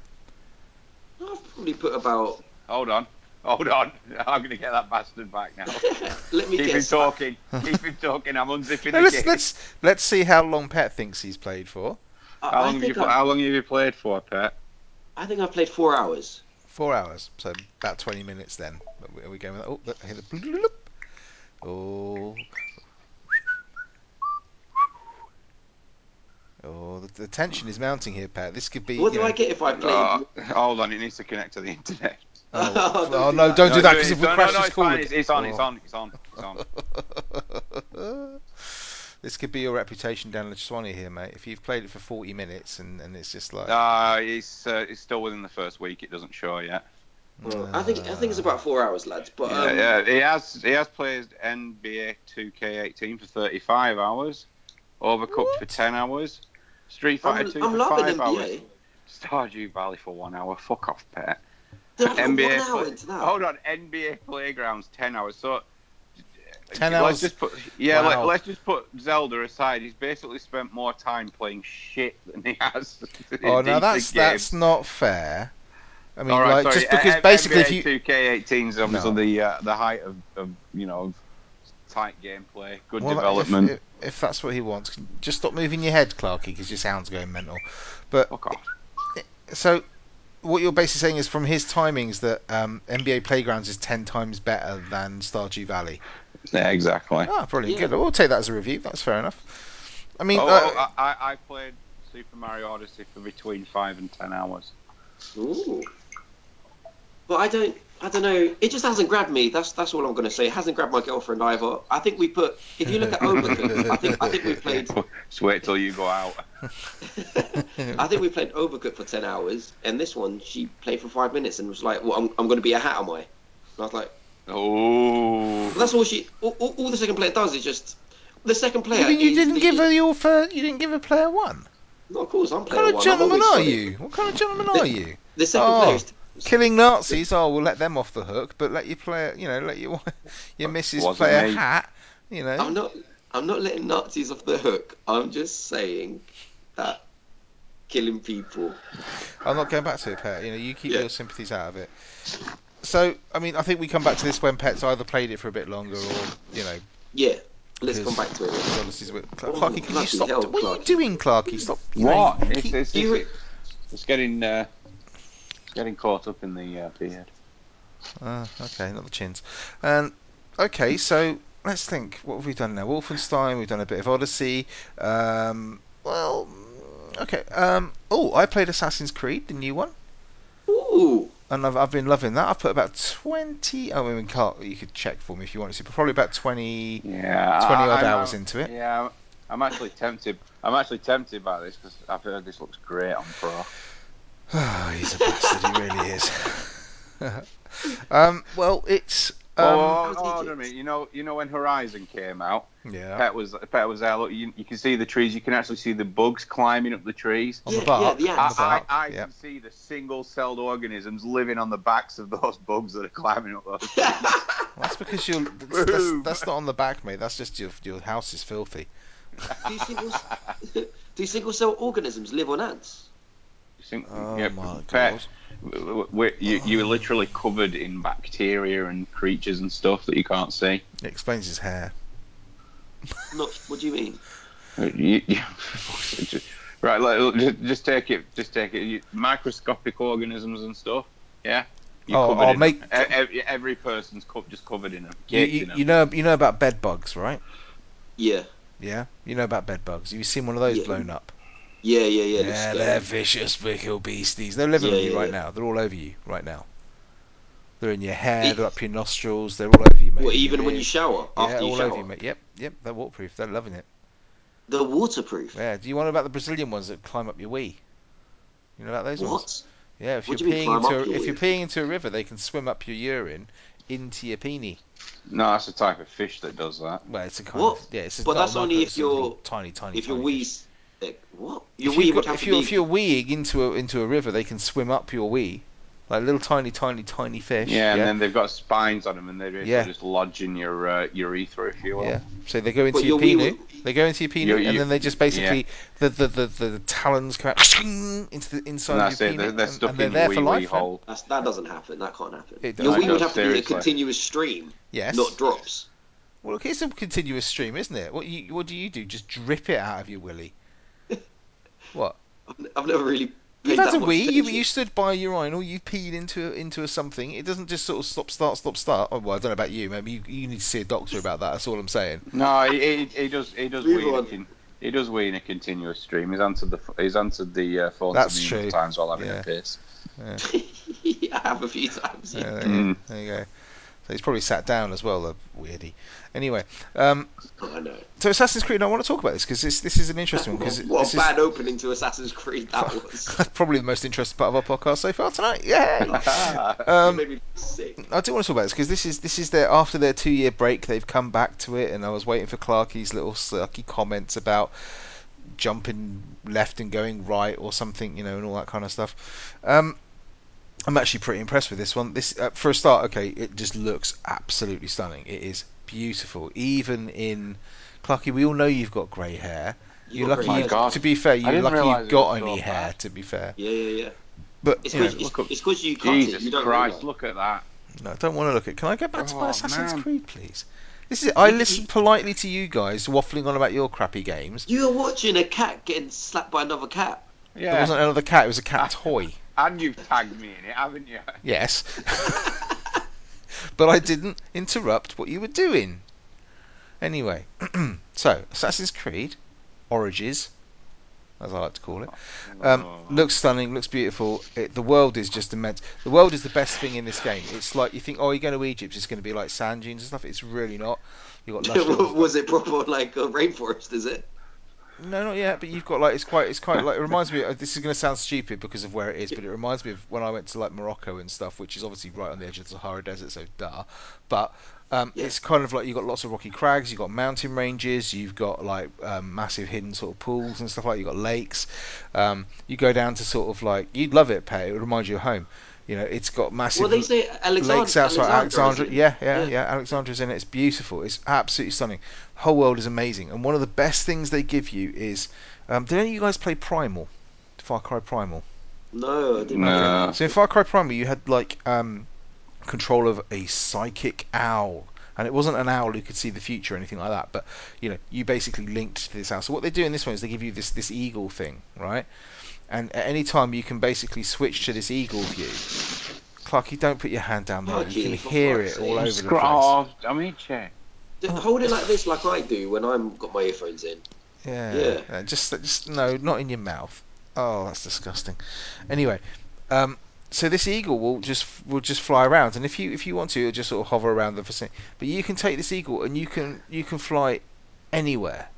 I've probably put about. Hold on. Hold on. [LAUGHS] I'm going to get that bastard back now. [LAUGHS] let me Keep him guess. talking. Keep him talking. I'm unzipping No, the let's case. let's let's see how long Pat thinks he's played for. I, How I long, have you, think pl- I, how long have you played for, Pet? I think I've played four hours. Four hours, so about twenty minutes. Then are we going with that? Oh, look, I hear the bloop. Oh. Oh, the, the tension is mounting here, Pat. This could be. What you do I get if I play? Oh, hold on, it needs to connect to the internet. [LAUGHS] Oh, [LAUGHS] oh, Don't oh, do no, that. don't do No, that because if it's- we no, crash no, no, it's. It's, it's on. Oh. It's on. It's on. It's on. [LAUGHS] this could be your reputation down the Swanee here, mate. If you've played it for 40 minutes and, and it's just like. Uh, it's uh, it's still within the first week. It doesn't show yet. Well, I think I think it's about four hours, lads. But um, yeah, yeah, he has he has played NBA 2K18 for 35 hours, Overcooked for 10 hours, Street Fighter I'm, 2 I'm for loving 5 NBA. hours, Stardew Valley for one hour. Fuck off, pet. Dude, NBA. one hour play- into that. Hold on, NBA Playgrounds 10 hours. So. 10 let's hours? Just put, yeah, Wow. let, us just put Zelda aside. He's basically spent more time playing shit than he has. [LAUGHS] Oh, now that's games. that's not fair. I mean, right, like sorry. just because uh, basically if you 2K18 is obviously No. the uh, the height of, of you know of tight gameplay, good well, development. If, if, if that's what he wants, just stop moving your head, Clarky, because your sound's going mental. But off. so what you're basically saying is from his timings that um, NBA Playgrounds is ten times better than Stardew Valley. Yeah, exactly. Ah, brilliant, Yeah. good. We'll take that as a review. That's fair enough. I mean, oh, uh, oh, I, I played Super Mario Odyssey for between five and ten hours. Ooh. But I don't, I don't know. It just hasn't grabbed me. That's that's all I'm going to say. It hasn't grabbed my girlfriend either. I think we put. If you look at Overcooked, I think I think we [LAUGHS] played. Just wait till you go out. [LAUGHS] I think we played Overcooked for ten hours, and this one she played for five minutes and was like, "Well, I'm, I'm going to be a hat, am I?" And I was like, Oh. "That's all she. All, all, all the second player does is just the second player." you mean you is didn't give her your first, you didn't give her player one? No, of course I'm What kind of one. I've gentleman are you? What kind of gentleman are you? The second Oh. player is. Oh. Killing Nazis? Oh, we'll let them off the hook, but let you play, you know, let your [LAUGHS] your missus play a me. hat. You know, I'm not. I'm not letting Nazis off the hook. I'm just saying that killing people. I'm not going back to it, Pat. You know, you keep Yeah. your sympathies out of it. so I mean, I think we come back to this when Pets either played it for a bit longer or you know. Yeah, let's Because- come back to it. because then. Odyssey's bit. Oh, Clarky, can you stop? hell, what are you doing, Clarky? Stop. you know, What? you It's, keep- it's, it's, it's getting uh, it's getting caught up in the uh, beard. Ah, okay, not the chins. And okay, so let's think. What have we done now? Wolfenstein. We've done a bit of Odyssey. Um, well, mm, okay. Um, oh, I played Assassin's Creed, the new one, Ooh, and I've, I've been loving that. I've put about twenty. Oh, I mean, Clark, you could check for me if you wanted to, but probably about twenty. Yeah, 20 odd I'm- hours into it. Yeah, I'm- I'm actually tempted. I'm actually tempted by this because I've heard this looks great on Pro. Oh, [SIGHS] he's a bastard. He really is. [LAUGHS] um, well, it's. Um, oh, How's oh, hold on a minute. You know, you know when Horizon came out, yeah. Pet was Pet was there. Look, you, you can see the trees. You can actually see the bugs climbing up the trees. On the Yeah, bark. yeah, the on ants. the I. I, I yeah. can see the single-celled organisms living on the backs of those bugs that are climbing up those. trees. [LAUGHS] Well, that's because you're. [LAUGHS] That's, that's, that's not on the back, mate. That's just your your house is filthy. do single do single cell organisms live on ants? You think- Oh yeah, my Pet, god. you, you're literally covered in bacteria and creatures and stuff that you can't see. It explains his hair. Not. What do you mean? Uh, you- [LAUGHS] you- right, like, just, just take it. Just take it. You- microscopic organisms and stuff. Yeah. You're Oh, I'll make- Every, every person's co- just covered in them. You, you, in them. you know you know about bed bugs, right? Yeah, Yeah. You know about bed bugs. Have you seen one of those Yeah. blown up? Yeah, yeah, yeah. Yeah, they're vicious, big old beasties. They're living Yeah, on you yeah, right yeah. now. They're all over you right now. They're in your hair. It- They're up your nostrils. They're all over you, mate. What? In your Even when you ears. shower? Yeah, you all shower? over you, mate. Yep, yep. They're waterproof. They're loving it. They're waterproof. Yeah. Do you want know about the Brazilian ones that climb up your wee? You know about those ones? What? Yeah, if What you're do you mean peeing climb into a, your if you're peeing into a river, they can swim up your urine into your peenie. No, that's the type of fish that does that. Well, it's a kind What? of yeah. It's a But that's only if it's you're- tiny, tiny. If your tiny wee, fish. what? Your if wee you've would got- have if to you're be. if you're weeing into a into a river, they can swim up your wee, like little tiny, tiny, tiny fish. Yeah, and yeah. then they've got spines on them, and they basically Yeah. just lodge in your uh, urethra, if you will. Yeah. So they go into But your your wee penis. would- They go into your penis, You- and then they just basically the, the, the, the talons come out into the inside And of that's your it. penis, They're, they're and, stuck and they're in there your wee for life. hole. That's, that doesn't happen. That can't happen. It Your does. wee would have to be a continuous stream, Yes. not drops. Well, look, it's a continuous stream, isn't it? What you what do you do? Just drip it out of your willy. What? I've, I've never really. Paid You've had a wee. You, you stood by a urinal. You peed into into a something. It doesn't just sort of stop, start, stop, start. Oh, well, I don't know about you. Maybe you, you need to see a doctor about that. That's all I'm saying. No, he, he, he does. He does Move wee. In a he does wee in a continuous stream. He's answered the. He's answered the uh, phone That's to true. times while having Yeah. a piss. Yeah. [LAUGHS] I have a few times. Yeah, Yeah. there, Mm. you go. there you go. He's probably sat down as well, the weirdy. Anyway, um, I know. so Assassin's Creed. I want to talk about this because this this is an interesting one because [LAUGHS] what a bad opening to Assassin's Creed that [LAUGHS] was. probably the most interesting part of our podcast so far tonight. Yeah. [LAUGHS] Um, made me sick. I do want to talk about this because this is this is their after their two year break they've come back to it and I was waiting for Clarky's little sucky comments about jumping left and going right or something you know and all that kind of stuff. Um, I'm actually pretty impressed with this one. This uh, for a start, okay, it just looks absolutely stunning. It is beautiful, even in Clarky. We all know you've got grey hair. You You're got lucky. you- hair. God. To be fair, you're didn't lucky realise you've it got was so any hair. bad. To be fair, Yeah, yeah, yeah. but It's you know, because look it's, you cut it. Jesus You don't Christ! realise. Look at that. No, I don't want to look at. Can I go back to my Oh, Assassin's man. Creed, please? This is. I You- listen politely to you guys waffling on about your crappy games. You were watching a cat getting slapped by another cat. Yeah. It wasn't another cat. It was a cat toy. And you've tagged me in it, haven't you? [LAUGHS] Yes, [LAUGHS] but I didn't interrupt what you were doing. Anyway, [CLEARS THROAT] so Assassin's Creed Origins, as I like to call it, um, Oh. looks stunning, looks beautiful. It, the world is just immense. The world is the best thing in this game. It's like you think, oh, you're going to Egypt, it's going to be like sand dunes and stuff. It's really not. You got [LAUGHS] lush was it proper like a rainforest? Is it? No, not yet. But you've got like it's quite it's quite like it reminds me. Of, this is going to sound stupid because of where it is, but it reminds me of when I went to like Morocco and stuff, which is obviously right on the edge of the Sahara Desert, so duh. But um, Yeah. it's kind of like you've got lots of rocky crags, you've got mountain ranges, you've got like um, massive hidden sort of pools and stuff like. You've got lakes. Um, you go down to sort of like you'd love it, Pay. It would remind you of home. You know, it's got massive. Well, they say Alexander. lakes outside Alexandria. is. Yeah, yeah, Yeah. yeah, Alexandria's in it. It's beautiful. It's absolutely stunning. The whole world is amazing. And one of the best things they give you is, um, did any of you guys play Primal? Far Cry Primal. No, I didn't. No. So in Far Cry Primal, you had like um, control of a psychic owl. And it wasn't an owl who could see the future or anything like that, but you know, you basically linked to this owl. So what they do in this one is they give you this this eagle thing, right? And at any time you can basically switch to this eagle view. Clarky, don't put your hand down there. You can Clarky, for hear it all sake. over the Scroll place. off. I mean, check. Just hold it like this, like I do when I'm got my earphones in. Yeah. Yeah. Uh, just, just no, not in your mouth. Oh, that's disgusting. Anyway, um, so this eagle will just will just fly around, and if you if you want to, it'll just sort of hover around the vicinity. But you can take this eagle and you can you can fly anywhere.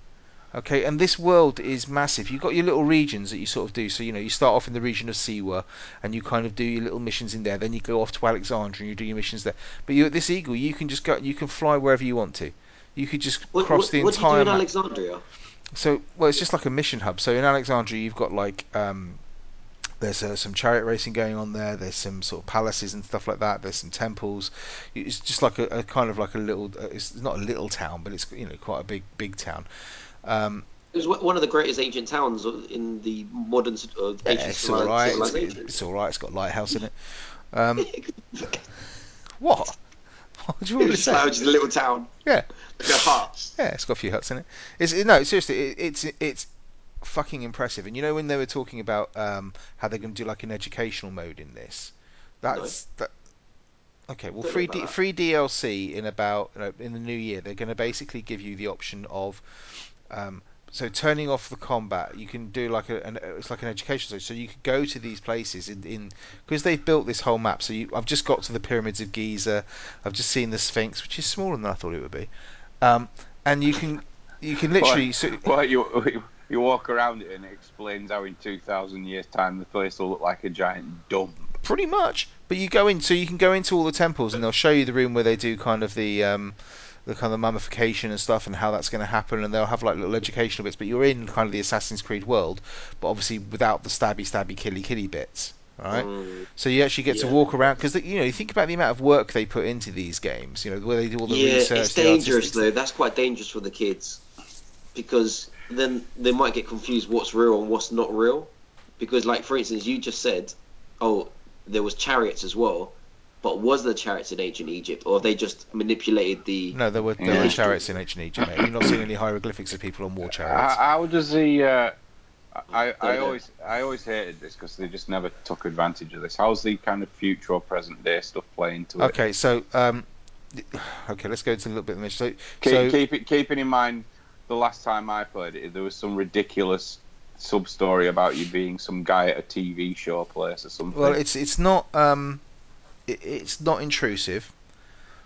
Okay, and this world is massive. You've got your little regions that you sort of do. So you know, you start off in the region of Siwa, and you kind of do your little missions in there. Then you go off to Alexandria and you do your missions there. But you, this eagle, you can just go, you can fly wherever you want to. You could just What, cross what, the what do you do entire in map. Alexandria? So, well, it's just like a mission hub. So in Alexandria, you've got like um, there's uh, some chariot racing going on there. There's some sort of palaces and stuff like that. There's some temples. It's just like a, a kind of like a little. Uh, it's not a little town, but it's you know quite a big big town. Um, It was one of the greatest ancient towns in the modern uh, yeah, it's all right. It's, it's all right. It's got a lighthouse in it. [LAUGHS] Um, what? [LAUGHS] What do you want me to It's say? just a little town. Yeah. Like a hut. Yeah, it's got a few huts in it. It's no, seriously, it, it's it's fucking impressive. And you know when they were talking about um, how they're going to do like an educational mode in this, that's that. Okay, well, free D, free DLC in about you know, in the new year, they're going to basically give you the option of um, so turning off the combat. You can do like a an, it's like an education zone. So you could go to these places in in because they've built this whole map. So you, I've just got to the pyramids of Giza. I've just seen the Sphinx, which is smaller than I thought it would be. Um, and you can you can literally so, Well, you [LAUGHS] you walk around it and it explains how in 2,000 years' time the place will look like a giant dump. pretty much. But you go in, so you can go into all the temples, and they'll show you the room where they do kind of the um, the kind of mummification and stuff, and how that's going to happen. And they'll have like little educational bits. But you're in kind of the Assassin's Creed world, but obviously without the stabby, stabby, killy, killy bits. Right, Mm, So you actually get to walk around because you know you think about the amount of work they put into these games. You know where they do all the yeah, research. it's dangerous though. That's quite dangerous for the kids because then they might get confused what's real and what's not real. Because, like for instance, you just said, "Oh, there was chariots as well," but was there chariots in ancient Egypt, or have they just manipulated the? No, there were there Yeah. were chariots in ancient Egypt. Mate. Have you not seen any hieroglyphics of people on war chariots? How, how does the uh, I, I always I always hated this because they just never took advantage of this. How's the kind of future or present day stuff playing to it? Okay, so um, okay, let's go to a little bit of this. So, Keep, so keep it, keeping in mind the last time I played it, there was some ridiculous sub story about you being some guy at a TV show place or something. well, it's it's not um, it, it's not intrusive.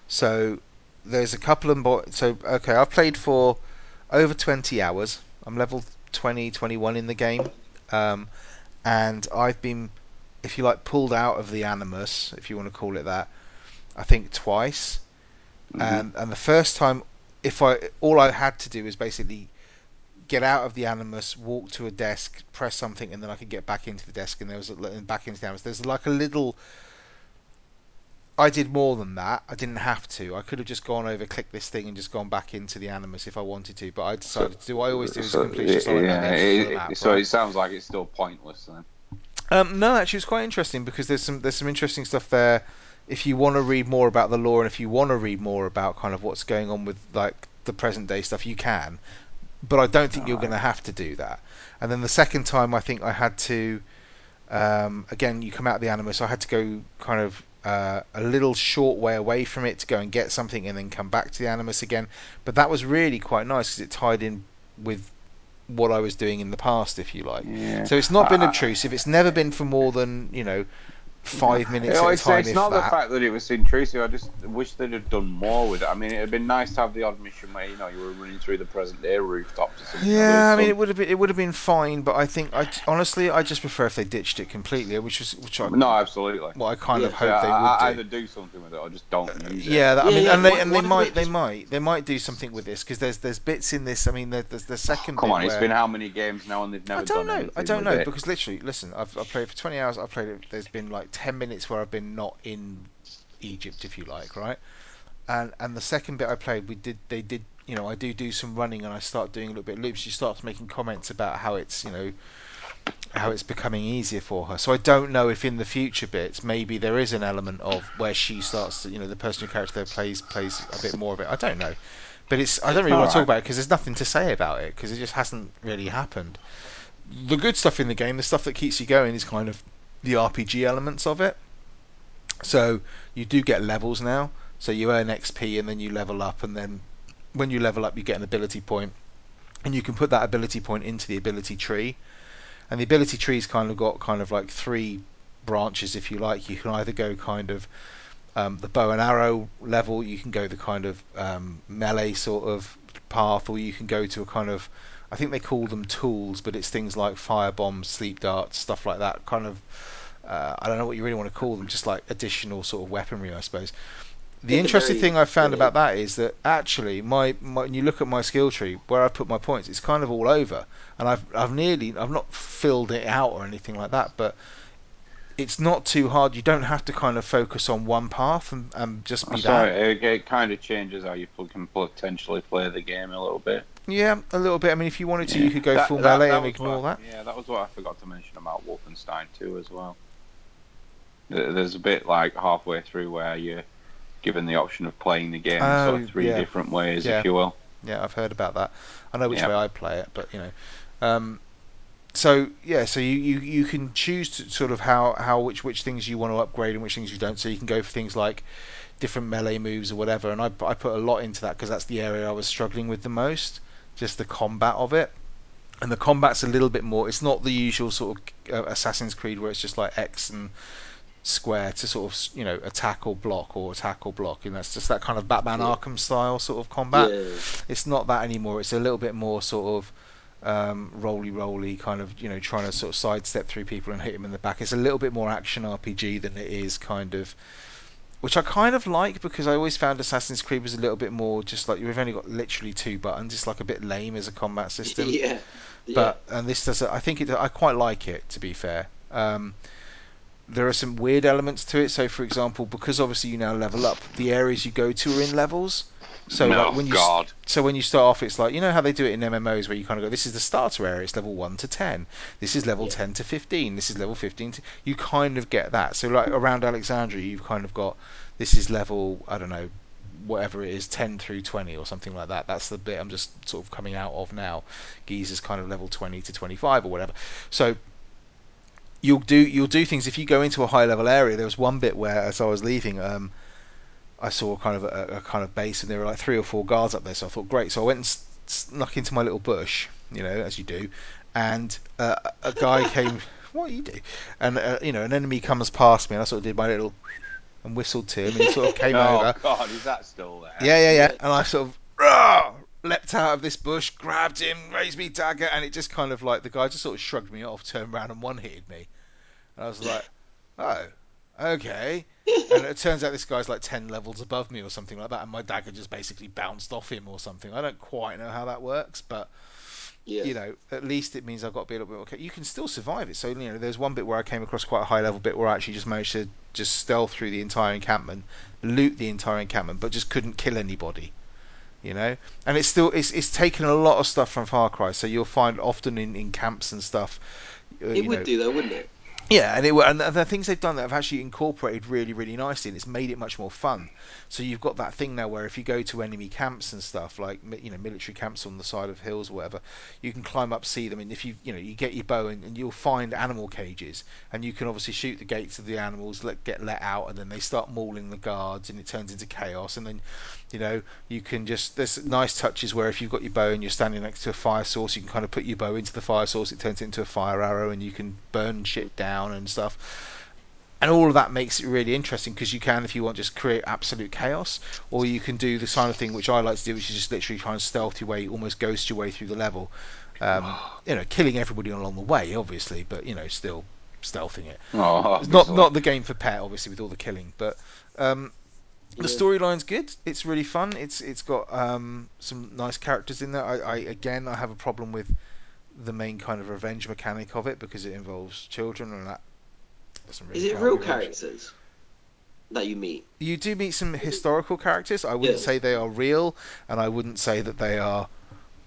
So there's a couple of so okay, I've played for over 20 hours. I'm level 20, 21 in the game, um, and I've been, if you like, pulled out of the Animus, if you want to call it that. I think twice. Mhm. and and the first time if i all i had to do was basically get out of the animus walk to a desk press something and then i could get back into the desk and there was a, back into the animus there's like a little i did more than that i didn't have to i could have just gone over clicked this thing and just gone back into the animus if i wanted to but i decided to do what i always do is So- complete just yeah, it- map, so right? it sounds like it's still pointless then. Um, no, actually, it's quite interesting because there's some there's some interesting stuff there. If you want to read more about the lore and if you want to read more about kind of what's going on with like the present day stuff, you can. But I don't think you're going to have to do that. And then the second time, I think I had to. Um, again, you come out of the animus. I had to go kind of uh, a little short way away from it to go and get something, and then come back to the animus again. But that was really quite nice because it tied in with what I was doing in the past, if you like. Yeah. So it's not been I- obtrusive. It's never been for more than you know five minutes You know, at a it's, time. it's if not the fact that it was intrusive. I just wish they'd have done more with it. I mean, it'd been nice to have the odd mission where you know you were running through the present day rooftops or something. Yeah, I mean it would have been it would have been fine, but I think I honestly I just prefer if they ditched it completely, which was which I no, absolutely. what I kind of hope So they I, I would do. either do something with it or just don't use it. Yeah, that, I mean, yeah, and they why- and they why don't might they they just- might they might do something with this because there's there's bits in this. I mean, there- there's the second. Come bit on, it's where, been how many games now and they've never I don't done know. I don't know because literally, listen, I've I've played it for 20 hours. I've played it. There's been like 10 minutes where I've been not in Egypt, if you like, right? And and the second bit I played, we did they did you know I do do some running and I start doing a little bit of loops. She starts making comments about how it's you know how it's becoming easier for her. So I don't know if in the future bits maybe there is an element of where she starts to, you know, the person who character there plays plays a bit more of it. I don't know, but it's I don't really want to talk about it because there's nothing to say about it because it just hasn't really happened. The good stuff in the game, the stuff that keeps you going, is kind of the RPG elements of it. So you do get levels now. So you earn XP and then you level up, and then when you level up, you get an ability point, and you can put that ability point into the ability tree and the ability tree's kind of got kind of like three branches if you like you can either go kind of um, the bow and arrow level you can go the kind of um, melee sort of path or you can go to a kind of I think they call them tools but it's things like fire bombs sleep darts stuff like that kind of uh, I don't know what you really want to call them just like additional sort of weaponry I suppose the They're interesting thing I found big. about that is that actually, my, my when you look at my skill tree, where I put my points, it's kind of all over, and I've I've nearly I've not filled it out or anything like that, but it's not too hard. You don't have to kind of focus on one path and, and just be Sorry, that. it, it kind of changes how you can potentially play the game a little bit. Yeah, a little bit. I mean, if you wanted to, Yeah. you could go That- full that- melee that and ignore what, that. Yeah, that was what I forgot to mention about Wolfenstein 2 as well. There- There's a bit like halfway through where you're given the option of playing the game in sort Oh, of three yeah. different ways, Yeah. if you will. Yeah, I've heard about that. I know which Yeah. way I play it, but you know. Um, so yeah, so you, you, you can choose to sort of how, how which which things you want to upgrade and which things you don't. So you can go for things like different melee moves or whatever. And I, I put a lot into that because that's the area I was struggling with the most, just the combat of it. And the combat's a little bit more. It's not the usual sort of uh, Assassin's Creed where it's just like X and square to sort of you know attack or block or attack or block, and that's just that kind of Batman Yeah. Arkham style sort of combat Yeah. it's not that anymore. It's a little bit more sort of um, roly roly, kind of you know trying to sort of sidestep through people and hit them in the back. It's a little bit more action RPG than it is kind of, which I kind of like because I always found Assassin's Creed was a little bit more just like you've only got literally two buttons. It's like a bit lame as a combat [LAUGHS] system. yeah. Yeah. But and this does I think it I quite like it to be fair. Um, there are some weird elements to it. So, for example, because obviously you now level up, the areas you go to are in levels. So, no, like when you God. so when you start off, it's like you know how they do it in MMOs, where you kind of go, "This is the starter area. It's level one to ten. This is level Yeah. ten to fifteen. This is level fifteen to." You kind of get that. So, like around Alexandria, you've kind of got this is level I don't know, whatever it is, ten through twenty or something like that. That's the bit I'm just sort of coming out of now. Giza's kind of level twenty to twenty five or whatever. So you'll do you'll do things if you go into a high level area. There was one bit where, as I was leaving, um, I saw kind of a, a kind of base, and there were like three or four guards up there. So I thought, great. So I went and snuck into my little bush, you know, as you do, and uh, a guy [LAUGHS] came. What you do? And uh, you know, an enemy comes past me, and I sort of did my little and whistled to him, and he sort of [LAUGHS] came oh, over. Oh God, is that still there? Yeah, yeah, yeah. And I sort of "Rah!" leapt out of this bush, grabbed him, raised me dagger, and it just kind of like the guy just sort of shrugged me off, turned around and one hitted me. And I was like, oh, okay. And it turns out this guy's like 10 levels above me or something like that, and my dagger just basically bounced off him or something. I don't quite know how that works, but yeah. you know, at least it means I've got to be a little bit okay. You can still survive it. So you know, there's one bit where I came across quite a high level bit where I actually just managed to just stealth through the entire encampment, loot the entire encampment, but just couldn't kill anybody. You know, and it's still it's it's taken a lot of stuff from Far Cry. So you'll find often in, in camps and stuff. uh, It would know, do though, wouldn't it? Yeah, and it and the things they've done that have actually incorporated really, really nicely, and it's made it much more fun. So you've got that thing now where if you go to enemy camps and stuff, like you know military camps on the side of hills or whatever, you can climb up, see them, and if you you know you get your bow and, and you'll find animal cages, and you can obviously shoot the gates of the animals, let get let out, and then they start mauling the guards, and it turns into chaos, and then you know you can just there's nice touches where if you've got your bow and you're standing next to a fire source, you can kind of put your bow into the fire source, it turns it into a fire arrow, and you can burn shit down and stuff. And all of that makes it really interesting because you can, if you want, just create absolute chaos, or you can do the kind of thing which I like to do, which is just literally try and stealth your way, almost ghost your way through the level. Um, you know, killing everybody along the way, obviously, but you know, still stealthing it. Oh, not not the game for pet, obviously, with all the killing, but um, the Yeah. storyline's good. It's really fun. It's it's got um, some nice characters in there. I, I again I have a problem with the main kind of revenge mechanic of it because it involves children and that doesn't really Is it real characters that you meet? You do meet some historical characters. I wouldn't Yes. say they are real, and I wouldn't say that they are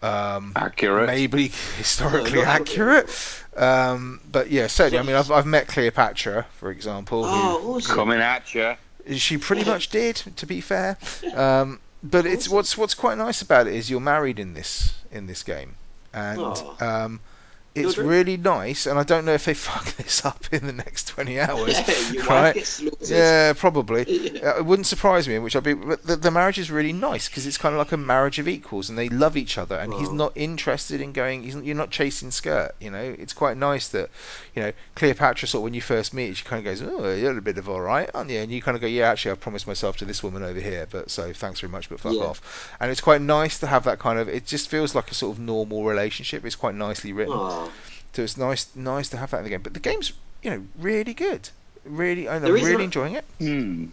um, Accurate. maybe [LAUGHS] historically [LAUGHS] No, accurate. Um, but yeah, certainly. I mean, I've, I've met Cleopatra, for example. who- Oh, awesome. Coming at you. She pretty much [LAUGHS] did, to be fair. Um, but it's what's what's quite nice about it is you're married in this in this game, and um, it's really nice. And I don't know if they [LAUGHS] fuck this up in the next twenty hours. [LAUGHS] Yeah, right? Yeah, probably. [LAUGHS] Yeah. Uh, It wouldn't surprise me, which I'd be. But the, the marriage is really nice because it's kind of like a marriage of equals, and they love each other. And he's not interested in going. He's, you're not chasing skirt. You know, it's quite nice that, you know, Cleopatra sort of when you first meet, she kind of goes, "Oh, you're a little bit of all right, aren't you?" And you kind of go, "Yeah, actually, I've promised myself to this woman over here, but so thanks very much, but fuck Yeah. off." And it's quite nice to have that kind of. It just feels like a sort of normal relationship. It's quite nicely written. So it's nice, nice to have that in the game. But the game's, you know, really good. Really, I'm really I- enjoying it. Hmm.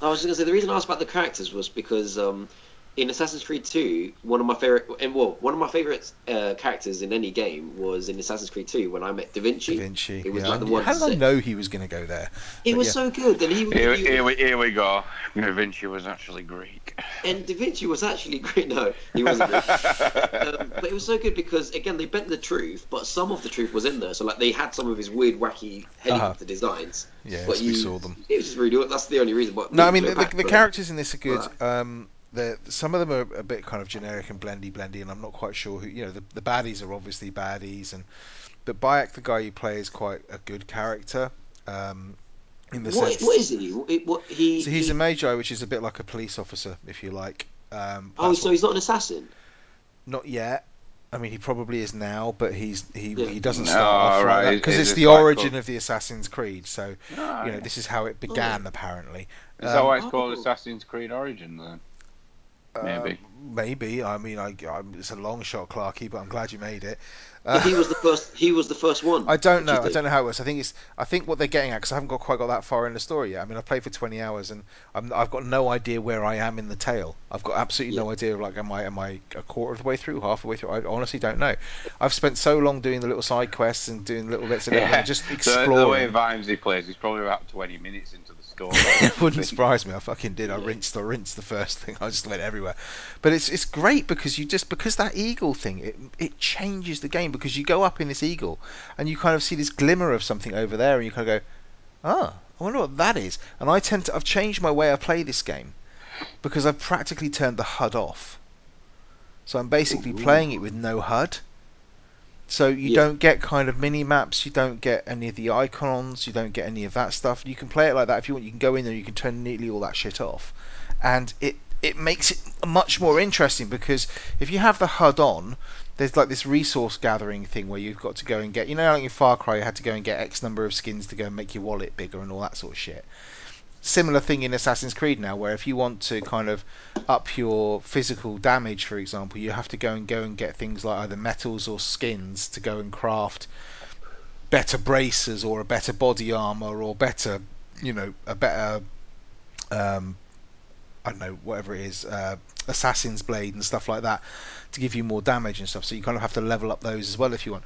I was just gonna say the reason I asked about the characters was because um, in Assassin's Creed 2, one of my favorite, and well, one of my favorite uh, characters in any game was in Assassin's Creed 2 when I met Da Vinci. Da Vinci. It was yeah, like the one How did I know he was going to go there? It But was yeah. so good, and he Here, you- here, we, here we go. Da Vinci was actually Greek. and Da Vinci was actually Greek. [LAUGHS] No, he wasn't. Great. [LAUGHS] um, but it was so good because again they bent the truth, but some of the truth was in there. So like they had some of his weird, wacky helicopter designs. Yes, but Uh-huh. we you, saw them. It was just really. That's the only reason. But No, I mean the, the, Cleopatra- the characters in this are good. Right. Um, the some of them are a bit kind of generic and blendy, blendy, and I'm not quite sure who. You know, the, the baddies are obviously baddies, and but Bayek, the guy you play, is quite a good character. Um, in the What, sense, what is he? What, what he? so he's he- a Medjay, which is a bit like a police officer, if you like. Um, Oh, so what- he's not an assassin. not yet. I mean, he probably is now, but he's he, Yeah. he doesn't Oh, start off right, like that is- because is it's this the like origin called- of the Assassin's Creed. So Ah, you know, yeah. this is how it began, apparently. Is that Um, why it's called Oh. Assassin's Creed Origin then? Maybe. Uh, maybe. I mean, I, I, it's a long shot, Clarky, but I'm glad you made it. Yeah, Uh, he was the first. He was the first one. I don't What do you know. I think? don't know how it works. I think it's. I think what they're getting at because I haven't got quite got that far in the story yet. I mean, I've played for 20 hours and I'm, I've got no idea where I am in the tale. I've got absolutely no idea. Like, am I am I a quarter of the way through, half the way through? I honestly don't know. I've spent so long doing the little side quests and doing little bits of it, and just The, the way exploring. Vimesy plays, he's probably about 20 minutes into the [LAUGHS] it wouldn't surprise me. I fucking did. I rinsed. I rinsed the first thing. I just went everywhere. But it's it's great because you just because that eagle thing it it changes the game because you go up in this eagle and you kind of see this glimmer of something over there and you kind of go, ah, I wonder what that is. And I tend to I've changed my way I play this game because I've practically turned the HUD off. So I'm basically Ooh. playing it with no HUD. So you Yeah. don't get kind of mini maps, you don't get any of the icons, you don't get any of that stuff. You can play it like that if you want. You can go in there, you can turn neatly all that shit off, and it it makes it much more interesting because if you have the HUD on, there's like this resource gathering thing where you've got to go and get. You know, like in Far Cry, you had to go and get X number of skins to go and make your wallet bigger and all that sort of shit. Similar thing in Assassin's Creed now, where if you want to kind of up your physical damage, for example, you have to go and go and get things like either metals or skins to go and craft better braces or a better body armor or better, you know, a better, um, I don't know, whatever it is, uh, assassin's blade and stuff like that to give you more damage and stuff. So you kind of have to level up those as well if you want.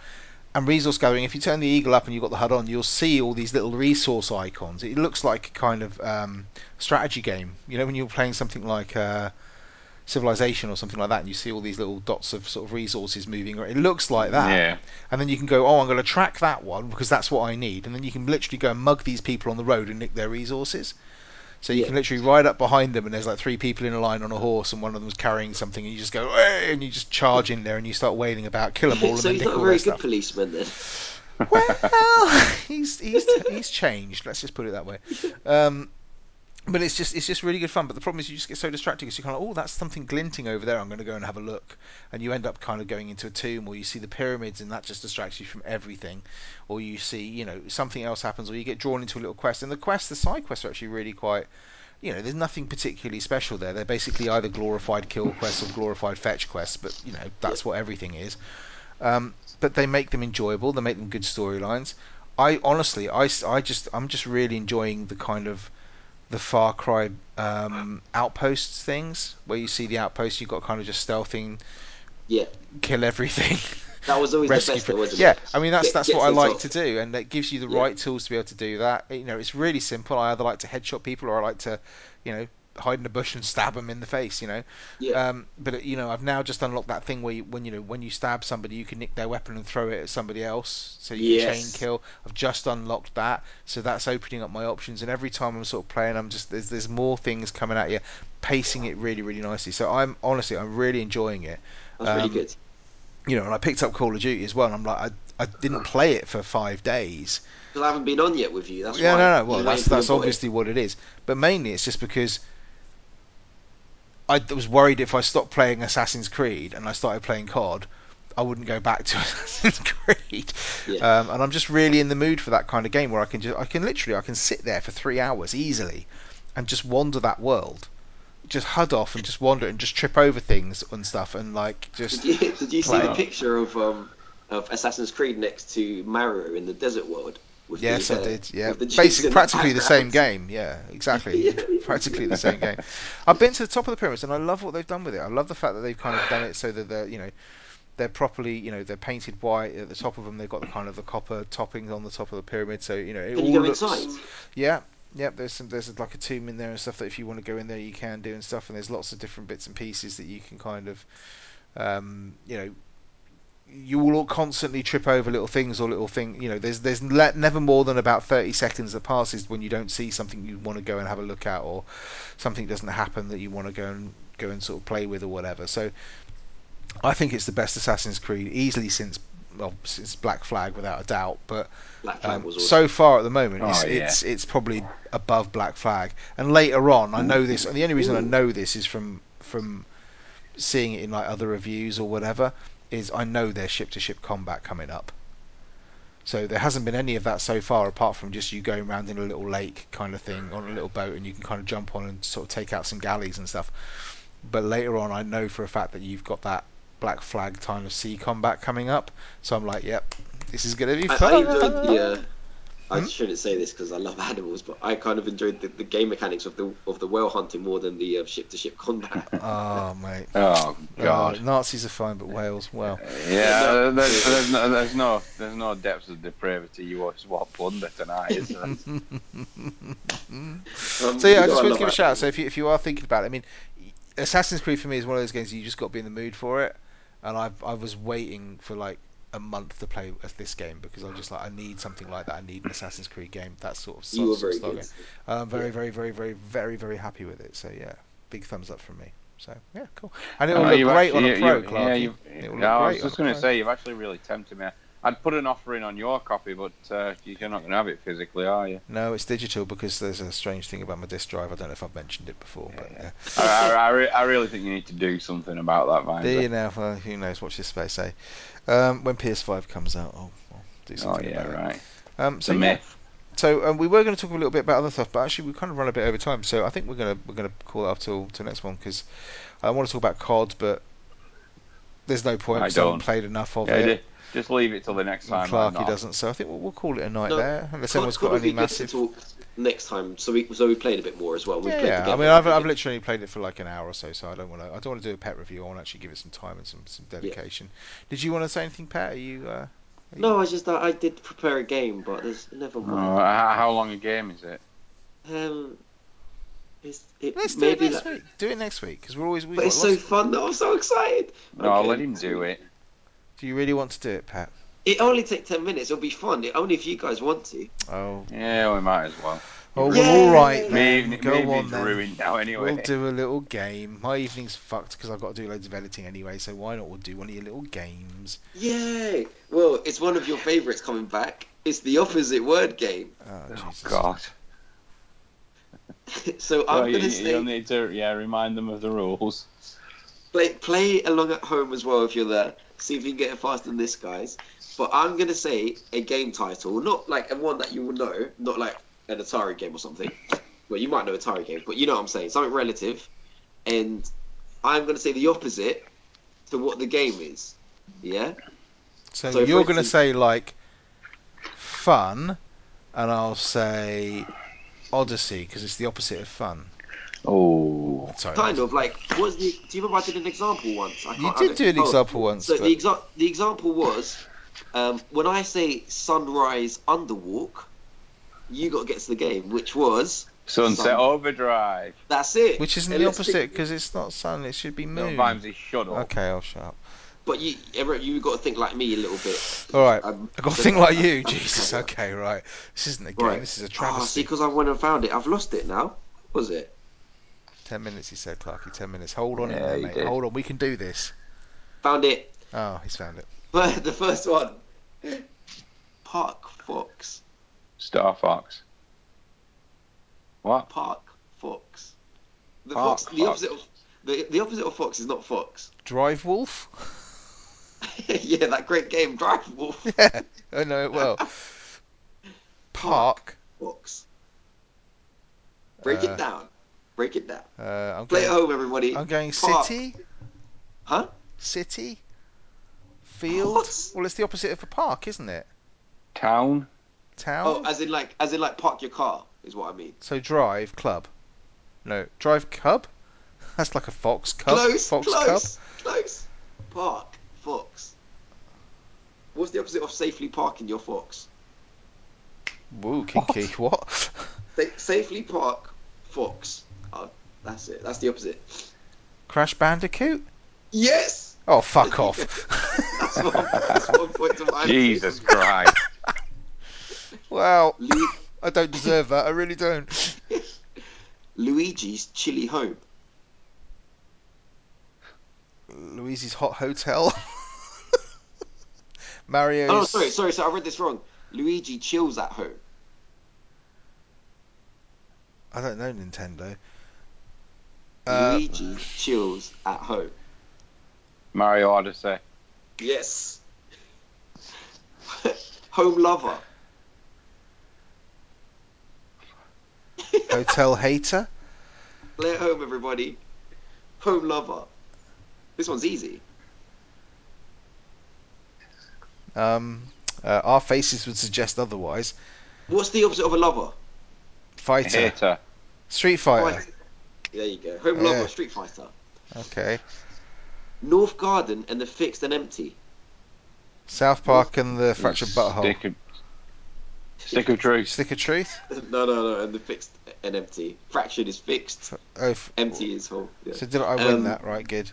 And resource gathering, if you turn the eagle up and you've got the HUD on, you'll see all these little resource icons. It looks like a kind of um, strategy game. You know, when you're playing something like uh, Civilization or something like that, and you see all these little dots of sort of resources moving. It looks like that. Yeah. And then you can go, oh, I'm going to track that one because that's what I need. And then you can literally go and mug these people on the road and nick their resources. So you Yeah. can literally ride up behind them, and there's like three people in a line on a horse, and one of them's carrying something, and you just go, and you just charge in there, and you start wailing about, kill them all, [LAUGHS] and so then he's not a very good stuff. policeman then. Well, [LAUGHS] he's he's he's changed. Let's just put it that way. Um, [LAUGHS] but it's just it's just really good fun. But the problem is you just get so distracted because you're kind of oh that's something glinting over there. I'm going to go and have a look, and you end up kind of going into a tomb, or you see the pyramids, and that just distracts you from everything. Or you see you know something else happens, or you get drawn into a little quest. And the quests, the side quests, are actually really quite. You know, there's nothing particularly special there. They're basically either glorified kill quests or glorified fetch quests, but you know that's what everything is. Um, but they make them enjoyable. They make them good storylines. I honestly, I, I just, I'm just really enjoying the kind of the Far Cry um, outposts things where you see the outposts. You've got kind of just stealthing, Yeah, kill everything. that was always rescue the best, though, yeah, it? I mean that's Get- that's get what I like to do, and it gives you the Yeah. right tools to be able to do that. You know, it's really simple. I either like to headshot people or I like to, you know, hide in a bush and stab them in the face, you know. Yeah. Um, but you know, I've now just unlocked that thing where you, when you know when you stab somebody, you can nick their weapon and throw it at somebody else, so you can chain kill. I've just unlocked that, so that's opening up my options. And every time I'm sort of playing, I'm just there's there's more things coming at you, pacing it really really nicely. So I'm honestly I'm really enjoying it. That's really Um, good. You know, and I picked up Call of Duty as well. And I'm like I I didn't play it for five days. I haven't been on yet with you. That's yeah, why. no, no. Well, that's that's obviously what it is. But mainly, it's just because I was worried if I stopped playing Assassin's Creed and I started playing COD, I wouldn't go back [LAUGHS] to Assassin's Creed. Yeah. Um, and I'm just really in the mood for that kind of game where I can just, I can literally, I can sit there for three hours easily, and just wander that world, just hud off and just wander and just trip over things and stuff and like just. Did you, did you see the picture of um of Assassin's Creed next to Mario in the desert world? Yes, the, I uh, did. Yeah, with the jigs basically, practically the same game. Yeah, exactly. [LAUGHS] Practically the same game. I've been to the top of the pyramids, and I love what they've done with it. I love the fact that they've kind of done it so that they're, you know, they're properly, you know, they're painted white at the top of them. They've got the kind of the copper toppings on the top of the pyramid, so you know it Can all looks. inside? Yeah, yep. There's some, there's like a tomb in there and stuff that if you want to go in there, you can do and stuff. And there's lots of different bits and pieces that you can kind of, um, you know, you will all constantly trip over little things or little thing. You know, there's there's le- never more than about 30 seconds that passes when you don't see something you want to go and have a look at, or something doesn't happen that you want to go and go and sort of play with or whatever. So, I think it's the best Assassin's Creed easily since well since Black Flag without a doubt. But um, awesome. so far at the moment, Oh, it's, yeah. it's it's probably above Black Flag. And later on, I know this, and the only reason I know this is from from seeing it in like other reviews or whatever. Is I know there's ship to ship combat coming up. So there hasn't been any of that so far, apart from just you going around in a little lake kind of thing on a little boat, and you can kind of jump on and sort of take out some galleys and stuff. But later on, I know for a fact that you've got that Black Flag kind of sea combat coming up. So I'm like, yep, this is gonna be fun. I enjoyed the. I Hmm? shouldn't say this because I love [LAUGHS] animals, but I kind of enjoyed the, the game mechanics of the of the whale hunting more than the uh, ship to ship combat. Oh [LAUGHS] mate, Oh God. Nazis are fine, but whales, well. Yeah, no. there's, there's no there's no there's no depths of depravity you watch what plunder tonight, is there? [LAUGHS] Um, So yeah, I just wanted to give a shout. out. So if you if you are thinking about it, I mean, Assassin's Creed for me is one of those games you just got to be in the mood for it, and I I was waiting for like a month to play this game because I was just like I need something like that. I need an Assassin's Creed game. That sort of you were sort of very style good. game. I'm very Yeah. very very very very very happy with it. So yeah, big thumbs up from me. So yeah, cool. And it will Oh, look you've great on actually- a pro, you- Clarky. Yeah, you've, It will yeah, I was just going to say you've actually really tempted me. I'd put an offer in on your copy, but uh, you're not going to have it physically, are you? No, it's digital because there's a strange thing about my disk drive. I don't know if I've mentioned it before, but yeah. I, I, I, re- I really think you need to do something about that, Do you know? Well, who knows? Watch this space, eh? Um, when PS5 comes out, I'll, I'll do Oh something yeah, about it. right. Um, It's so a yeah, myth. so um, we were going to talk a little bit about other stuff, but actually we kind of run a bit over time. So I think we're gonna we're gonna call it up till till next one because I want to talk about COD, but there's no point I because I haven't don't. played enough of Yeah, it. just leave it till the next And time. Clarky doesn't, so I think we'll, we'll call it a night No, there, unless Cod, anyone's Cod got any massive. to talk next time, so we so we played a bit more as well. We Yeah, played yeah. I mean, I've, I've literally played it for like an hour or so, so I don't want to. I don't want to do a pet review. I want to actually give it some time and some, some dedication. Did you want to say anything, Pat? Are you? Uh, are you- No, I just I did prepare a game, but there's never Oh, mind. how, how long a game is it? Um, it Let's do it maybe next like- week. Do it next week because we're always. We've But it's so lots. fun though. I'm so excited. No, I'll let him do it. Do you really want to do it, Pat? It only take ten minutes. It'll be fun. It, only if you guys want to. Oh, Yeah, we might as well. oh, Yay! well, all right Me- then. Me, Go me on then. ruined now anyway. We'll do a little game. My evening's fucked because I've got to do loads of editing anyway. So why not? We'll do one of your little games. Yay! Well, it's one of your favourites coming back. It's the opposite word game. Oh, Oh God. [LAUGHS] so Well, I'm you, gonna you- say you'll need to yeah remind them of the rules. play play along at home as well if you're there. See if you can get it faster than this, guys. But I'm gonna say a game title, not like a one that you will know, not like an Atari game or something. Well, you might know Atari games, but you know what I'm saying, something relative. And I'm gonna say the opposite to what the game is. Yeah. So, So, you're going to say like fun, and I'll say Odyssey because it's the opposite of fun. Oh. Sorry. Kind of like was the? Do you remember I did an example once? I You can't- I did don't- do an oh, example once, So but the exa- the example was um, when I say sunrise underwalk, you got to get to the game, which was Sunset Sun. Overdrive. That's it. Which isn't And the opposite because it's not sun. It should be moon. No, moon. Vimesy, shut up. Okay, I'll shut up. But you, you got to think like me a little bit. All right, Um, I got to think like you. Jesus. Okay, right. This isn't a game. Right. This is a Oh, see, travesty. because I went and found it. I've lost it now. What was it? Ten minutes, he said, Clarky. Ten minutes. Hold on in there, mate. did. Hold on. We can do this. Found it. Oh, he's found it. But [LAUGHS] the first one. Park Fox. Star Fox. What? Park Fox. The Park fox. The Fox. opposite of the, the opposite of fox is not fox. [LAUGHS] Drive Wolf. yeah, that great game, Drive Wolf. [LAUGHS] yeah, I know it well. Park. Fox. Break Uh, it down. Break it down. Uh, I'm Play at going. home, everybody. I'm going Park. city. Huh? City. Field. What? Well, it's the opposite of a park, isn't it? Town. Town. Oh, as in like, as in like, park your car is what I mean. So drive club. No, drive cub. [LAUGHS] That's like a fox cub. close, fox close, close. Park Fox. What's the opposite of safely parking your fox? cub. Woo, kinky. What? Sa- safely park Fox. Oh, that's it. That's the opposite. Crash Bandicoot. Yes. Oh, fuck off. [LAUGHS] That's one. That's one point to my Jesus Christ. well, Lu- I don't deserve that. I really don't. Luigi's Chili Home. Luigi's Hot Hotel. [LAUGHS] Mario's. Oh, sorry, sorry, sorry. I read this wrong. Luigi chills at home. I don't know Nintendo. Uh, Luigi chills at home. Mario Odyssey. Yes. home lover. Hotel Hater. Play at home, everybody. Home lover. This one's easy. Um, uh, our faces would suggest otherwise. What's the opposite of a lover? Fighter. Hater. Street Fighter. Fight- There you go. Home Yeah. lover, Street Fighter. Okay. North Garden and the Fixed and Empty. South Park and the Fractured Butthole. Stick of, stick of truth. Stick of Truth. [LAUGHS] no, no, no, and the Fixed and Empty. Fractured is fixed. Oh, f- Empty is whole. Yeah. So did I win Um, that? Right, good.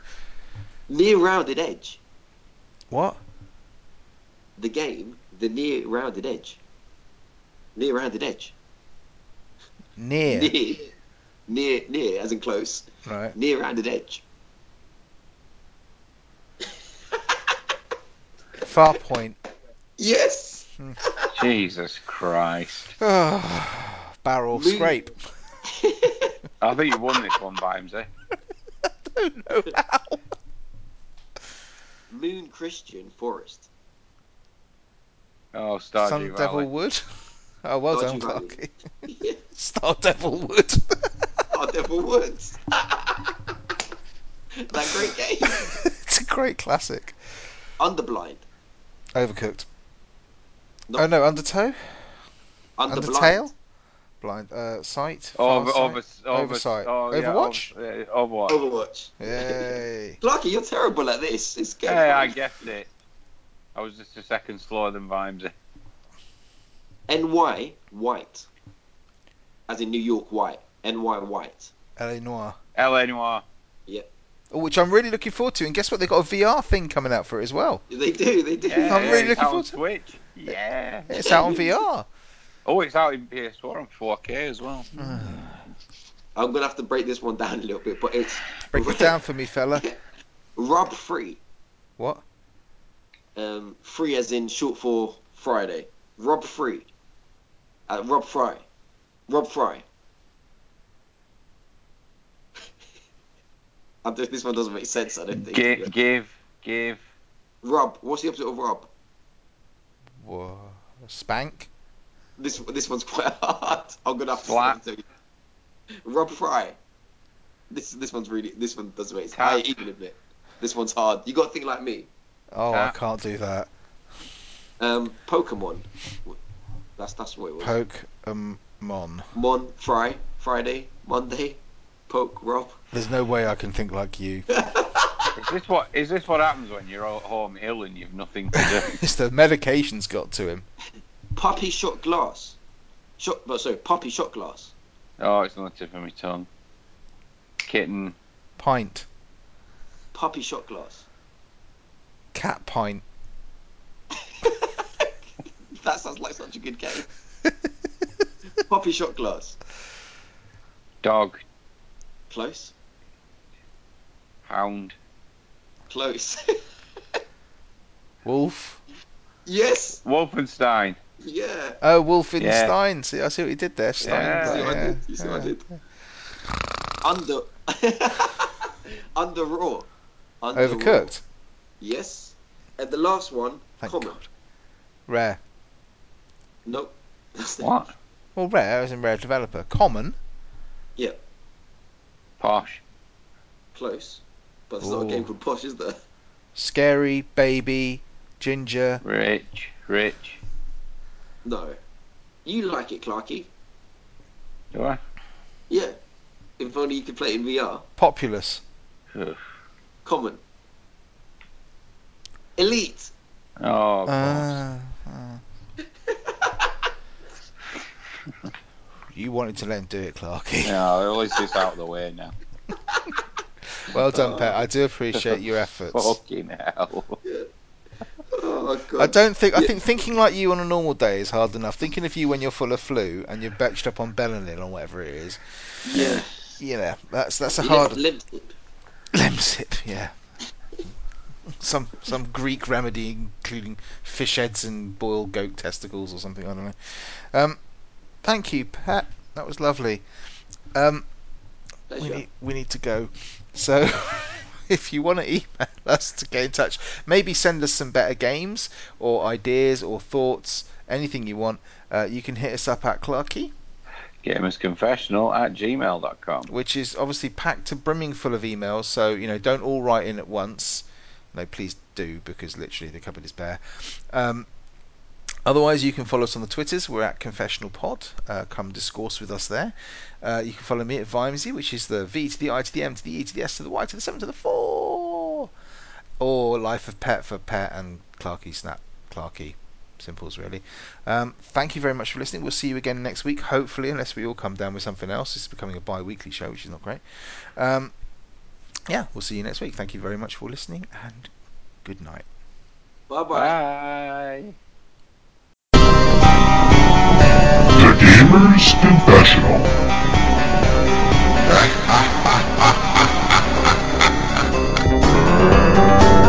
Near Rounded Edge. What? The game, the Near Rounded Edge. Near Rounded Edge. Near. [LAUGHS] Near. Near, near, as in close. Right. Near Rounded Edge. Far Point. Yes! Hmm. Jesus Christ. [SIGHS] Barrel Moon- scrape. I think you won this one, Vimesy. [LAUGHS] I don't know how. Moon Christian Forest. Oh, Stardew Sun Valley. Devil Wood. Oh, well done, Stardew Valley. Clarky. [LAUGHS] Star Devil Wood. Oh, Devil Woods. [LAUGHS] that great game. it's a great classic. Underblind. Overcooked. No. Oh no, Undertow. Underblind. Undertale. Blind. Uh, sight. Over, over, over, Oversight. Oh, yeah, Overwatch? over- yeah, Overwatch. Overwatch. Yay. [LAUGHS] Lucky, you're terrible at this. It's game. Hey, I guessed it. I was just a second slower than Vimesy. NY White. As in New York White. NY White. LA Noire. LA Noire. Oh, which I'm really looking forward to. And guess what? They've got a VR thing coming out for it as well. They do, they do. Yeah, I'm really looking forward on to- Switch. Yeah. It's out on VR. Oh, it's out in PS4 on 4K as well. [SIGHS] I'm gonna have to break this one down a little bit, but it's Break it down for me, fella. [LAUGHS] Rob Free. What? Um, free as in short for Friday. Rob Free. Uh, Rob Fry. Rob Fry. I'm just, this one doesn't make sense. I don't think. Give, give, give. Rob. What's the opposite of Rob? Whoa. Spank. This this one's quite hard. [LAUGHS] I'm gonna have to Slap. to you. Rob Fry. This this one's really this one doesn't make sense. Tap. I even admit this one's hard. You got to think like me. Oh, I can't do that. Um, Pokemon. That's that's what it was. Poke um mon. Mon Fry Friday Monday. Poke Rob. There's no way I can think like you. [LAUGHS] Is this what is this what happens when you're at home ill and you've nothing to do? [LAUGHS] it's the medication's got to him. Puppy shot glass. Shot, but sorry, puppy shot glass. Oh, it's on the tip of my tongue. Kitten. Pint. Puppy shot glass. Cat pint. [LAUGHS] That sounds like such a good game. Puppy shot glass. Dog. Close. Hound. Close. [LAUGHS] Wolf. yes. Wolfenstein. Yeah. Oh, Wolfenstein. See, I see what you did there. Stein. Yeah. See what I yeah, did? You see what I did? Under. [LAUGHS] Under raw. Under raw. Overcooked. Yes. And the last one, Thank common. God. Rare. Nope. [LAUGHS] That's the- What? Well, rare as in rare developer. Common. Yeah. Posh. Close. But there's not a game called Posh, is there? Scary. Baby. Ginger. Rich. Rich. No. You like it, Clarky. Do I? Yeah. If only you could play it in VR. Populous. Ugh. Common. Elite. Oh, of course. Uh, uh. You wanted to let him do it, Clarky. No, at least it's out of the way now. [LAUGHS] Well done, Pet. I do appreciate your efforts. Fucking hell. Oh, God. I don't think. I think thinking like you on a normal day is hard enough. Thinking of you when you're full of flu and you're betched up on Benylin or whatever it is, Yeah. you know, that's that's a Lim- hard Limp- lemsip. Yeah. Some some Greek remedy including fish heads and boiled goat testicles or something. I don't know. Um, thank you, Pat. That was lovely. Um, we need we need to go. So [LAUGHS] if you want to email [LAUGHS] us to get in touch, maybe send us some better games or ideas or thoughts, anything you want. Uh, you can hit us up at Clarky, Gamersconfessional at gmail.com. which is obviously packed to brimming full of emails. So you know, don't all write in at once. No, please do because literally the cupboard is bare. Um, Otherwise, you can follow us on the Twitters. We're at Confessional Pod. Uh, come discourse with us there. Uh, you can follow me at Vimesy, which is the V to the I to the M to the E to the S to the Y to the 7 to the 4. Or Life of Pet for Pet and Clarky Snap Clarky. Simples, really. Um, thank you very much for listening. We'll see you again next week, hopefully, unless we all come down with something else. This is becoming a bi weekly show, which is not great. Um, yeah, we'll see you next week. Thank you very much for listening, and good night. Bye-bye. Bye. First Confessional. [LAUGHS]